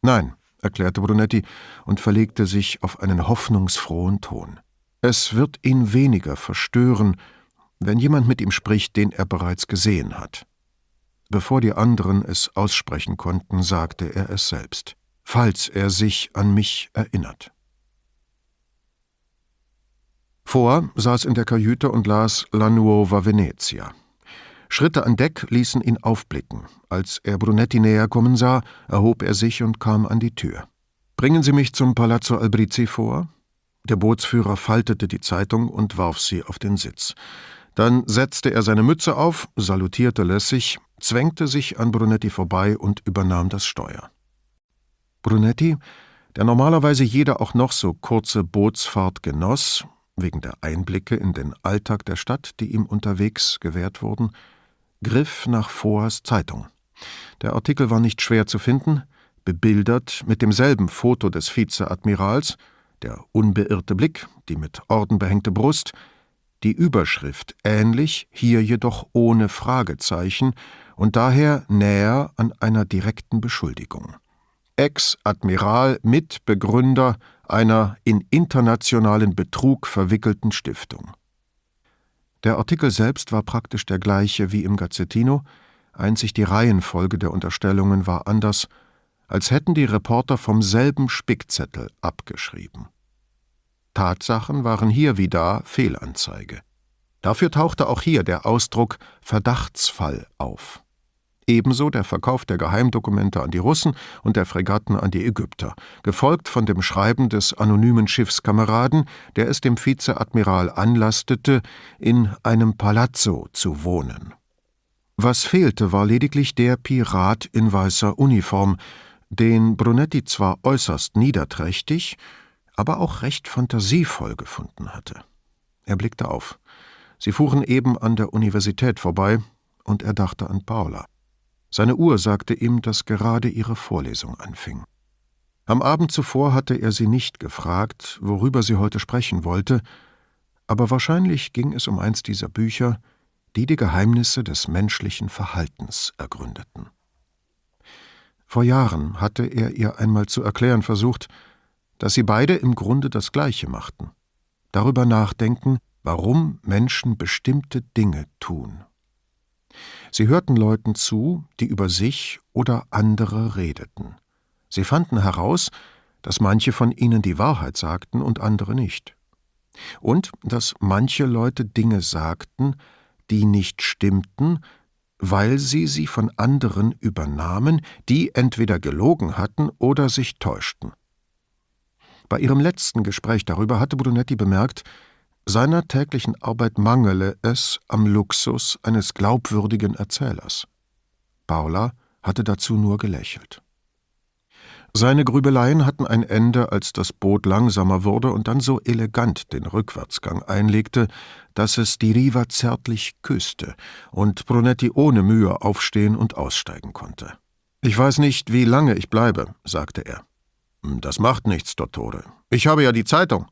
Nein, erklärte Brunetti und verlegte sich auf einen hoffnungsfrohen Ton. Es wird ihn weniger verstören, wenn jemand mit ihm spricht, den er bereits gesehen hat. Bevor die anderen es aussprechen konnten, sagte er es selbst, falls er sich an mich erinnert. Vor saß in der Kajüte und las La Nuova Venezia. Schritte an Deck ließen ihn aufblicken. Als er Brunetti näher kommen sah, erhob er sich und kam an die Tür. Bringen Sie mich zum Palazzo Albrizzi vor? Der Bootsführer faltete die Zeitung und warf sie auf den Sitz. Dann setzte er seine Mütze auf, salutierte lässig, zwängte sich an Brunetti vorbei und übernahm das Steuer. Brunetti, der normalerweise jede auch noch so kurze Bootsfahrt genoss, wegen der Einblicke in den Alltag der Stadt, die ihm unterwegs gewährt wurden, griff nach Foas Zeitung. Der Artikel war nicht schwer zu finden, bebildert mit demselben Foto des Vizeadmirals, der unbeirrte Blick, die mit Orden behängte Brust, die Überschrift ähnlich, hier jedoch ohne Fragezeichen und daher näher an einer direkten Beschuldigung. Ex-Admiral Mitbegründer einer in internationalen Betrug verwickelten Stiftung. Der Artikel selbst war praktisch der gleiche wie im Gazzettino, einzig die Reihenfolge der Unterstellungen war anders, als hätten die Reporter vom selben Spickzettel abgeschrieben. Tatsachen waren hier wie da Fehlanzeige. Dafür tauchte auch hier der Ausdruck Verdachtsfall auf. Ebenso der Verkauf der Geheimdokumente an die Russen und der Fregatten an die Ägypter, gefolgt von dem Schreiben des anonymen Schiffskameraden, der es dem Vizeadmiral anlastete, in einem Palazzo zu wohnen. Was fehlte, war lediglich der Pirat in weißer Uniform, den Brunetti zwar äußerst niederträchtig, aber auch recht fantasievoll gefunden hatte. Er blickte auf. Sie fuhren eben an der Universität vorbei, und er dachte an Paula. Seine Uhr sagte ihm, dass gerade ihre Vorlesung anfing. Am Abend zuvor hatte er sie nicht gefragt, worüber sie heute sprechen wollte, aber wahrscheinlich ging es um eins dieser Bücher, die die Geheimnisse des menschlichen Verhaltens ergründeten. Vor Jahren hatte er ihr einmal zu erklären versucht, dass sie beide im Grunde das Gleiche machten. Darüber nachdenken, warum Menschen bestimmte Dinge tun. Sie hörten Leuten zu, die über sich oder andere redeten. Sie fanden heraus, dass manche von ihnen die Wahrheit sagten und andere nicht. Und dass manche Leute Dinge sagten, die nicht stimmten, weil sie sie von anderen übernahmen, die entweder gelogen hatten oder sich täuschten. Bei ihrem letzten Gespräch darüber hatte Brunetti bemerkt, seiner täglichen Arbeit mangele es am Luxus eines glaubwürdigen Erzählers. Paula hatte dazu nur gelächelt. Seine Grübeleien hatten ein Ende, als das Boot langsamer wurde und dann so elegant den Rückwärtsgang einlegte, dass es die Riva zärtlich küsste und Brunetti ohne Mühe aufstehen und aussteigen konnte. Ich weiß nicht, wie lange ich bleibe, sagte er. Das macht nichts, Dottore. Ich habe ja die Zeitung.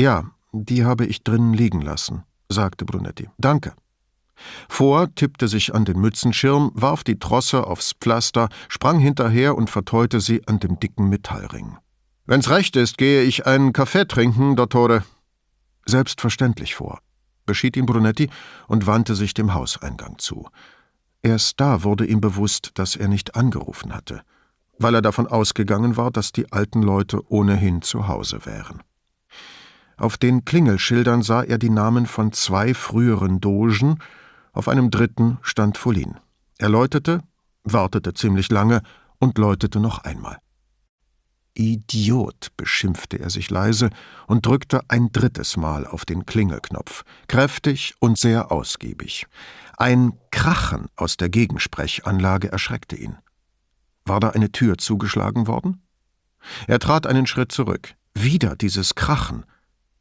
Ja, die habe ich drinnen liegen lassen, sagte Brunetti. Danke. Vor tippte sich an den Mützenschirm, warf die Trosse aufs Pflaster, sprang hinterher und verteute sie an dem dicken Metallring. Wenn's recht ist, gehe ich einen Kaffee trinken, Dottore. Selbstverständlich vor, beschied ihn Brunetti und wandte sich dem Hauseingang zu. Erst da wurde ihm bewusst, dass er nicht angerufen hatte, weil er davon ausgegangen war, dass die alten Leute ohnehin zu Hause wären. Auf den Klingelschildern sah er die Namen von zwei früheren Dogen auf einem dritten stand Folin. Er läutete, wartete ziemlich lange und läutete noch einmal. Idiot, beschimpfte er sich leise und drückte ein drittes Mal auf den Klingelknopf, kräftig und sehr ausgiebig. Ein Krachen aus der Gegensprechanlage erschreckte ihn. War da eine Tür zugeschlagen worden? Er trat einen Schritt zurück. Wieder dieses Krachen.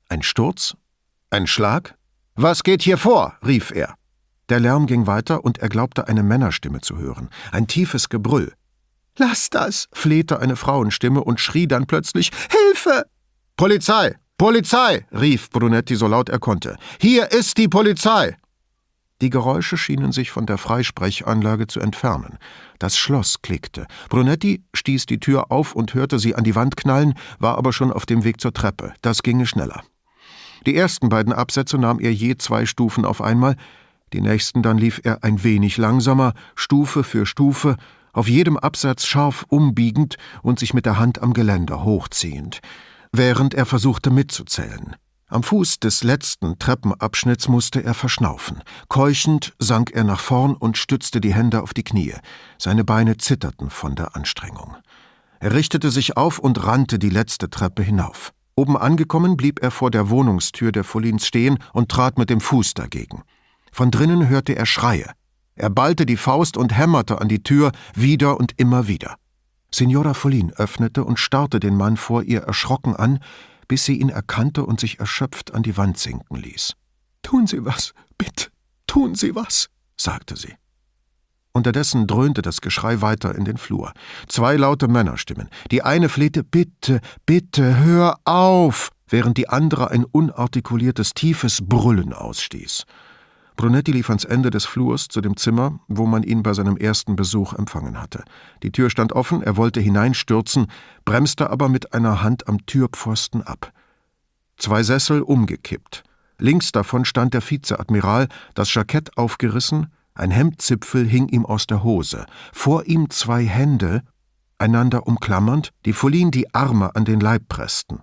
Ein Sturz? Ein Schlag? Was geht hier vor? rief er. Der Lärm ging weiter und er glaubte eine Männerstimme zu hören, ein tiefes Gebrüll. Lass das, flehte eine Frauenstimme und schrie dann plötzlich Hilfe. Polizei. Polizei. rief Brunetti so laut er konnte. Hier ist die Polizei. Die Geräusche schienen sich von der Freisprechanlage zu entfernen. Das Schloss klickte. Brunetti stieß die Tür auf und hörte sie an die Wand knallen, war aber schon auf dem Weg zur Treppe. Das ginge schneller. Die ersten beiden Absätze nahm er je zwei Stufen auf einmal, die nächsten dann lief er ein wenig langsamer, Stufe für Stufe, auf jedem Absatz scharf umbiegend und sich mit der Hand am Geländer hochziehend, während er versuchte mitzuzählen. Am Fuß des letzten Treppenabschnitts musste er verschnaufen. Keuchend sank er nach vorn und stützte die Hände auf die Knie. Seine Beine zitterten von der Anstrengung. Er richtete sich auf und rannte die letzte Treppe hinauf. Oben angekommen blieb er vor der Wohnungstür der Folins stehen und trat mit dem Fuß dagegen. Von drinnen hörte er Schreie. Er ballte die Faust und hämmerte an die Tür wieder und immer wieder. Signora Follin öffnete und starrte den Mann vor ihr erschrocken an, bis sie ihn erkannte und sich erschöpft an die Wand sinken ließ. Tun Sie was, bitte, tun Sie was, sagte sie. Unterdessen dröhnte das Geschrei weiter in den Flur. Zwei laute Männerstimmen. Die eine flehte Bitte, bitte, hör auf, während die andere ein unartikuliertes, tiefes Brüllen ausstieß. Brunetti lief ans Ende des Flurs zu dem Zimmer, wo man ihn bei seinem ersten Besuch empfangen hatte. Die Tür stand offen, er wollte hineinstürzen, bremste aber mit einer Hand am Türpfosten ab. Zwei Sessel umgekippt. Links davon stand der Vizeadmiral, das Jackett aufgerissen, ein Hemdzipfel hing ihm aus der Hose, vor ihm zwei Hände, einander umklammernd, die Folien die Arme an den Leib pressten.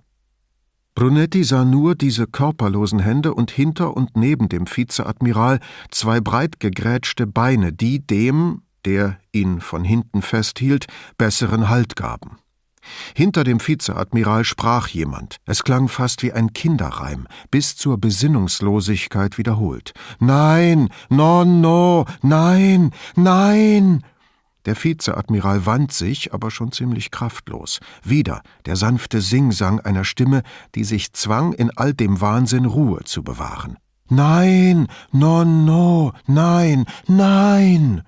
Brunetti sah nur diese körperlosen Hände und hinter und neben dem Vizeadmiral zwei breit gegrätschte Beine, die dem, der ihn von hinten festhielt, besseren Halt gaben. Hinter dem Vizeadmiral sprach jemand. Es klang fast wie ein Kinderreim, bis zur Besinnungslosigkeit wiederholt. Nein, nonno, nein, nein! Der Vizeadmiral wand sich, aber schon ziemlich kraftlos. Wieder der sanfte Singsang einer Stimme, die sich zwang, in all dem Wahnsinn Ruhe zu bewahren. Nein, non, no, nein, nein!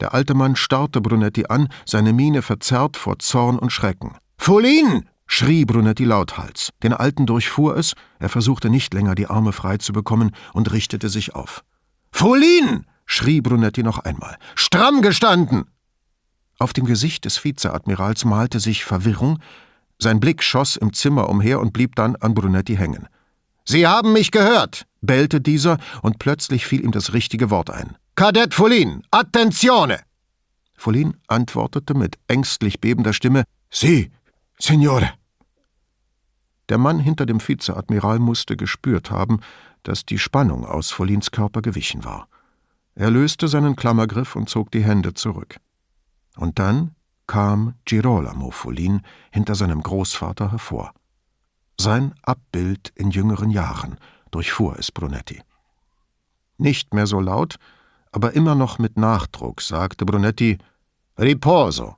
Der alte Mann starrte Brunetti an, seine Miene verzerrt vor Zorn und Schrecken. Folin! schrie Brunetti lauthals. Den Alten durchfuhr es, er versuchte nicht länger die Arme frei zu bekommen und richtete sich auf. Folin! Schrie Brunetti noch einmal. Stramm gestanden! Auf dem Gesicht des Vizeadmirals malte sich Verwirrung, sein Blick schoss im Zimmer umher und blieb dann an Brunetti hängen. Sie haben mich gehört, bellte dieser, und plötzlich fiel ihm das richtige Wort ein. Kadett Folin, attenzione! Folin antwortete mit ängstlich bebender Stimme Sie, Signore. Der Mann hinter dem Vizeadmiral musste gespürt haben, dass die Spannung aus Folins Körper gewichen war. Er löste seinen Klammergriff und zog die Hände zurück. Und dann kam Girolamo Folin hinter seinem Großvater hervor. Sein Abbild in jüngeren Jahren durchfuhr es Brunetti. Nicht mehr so laut, aber immer noch mit Nachdruck sagte Brunetti Riposo.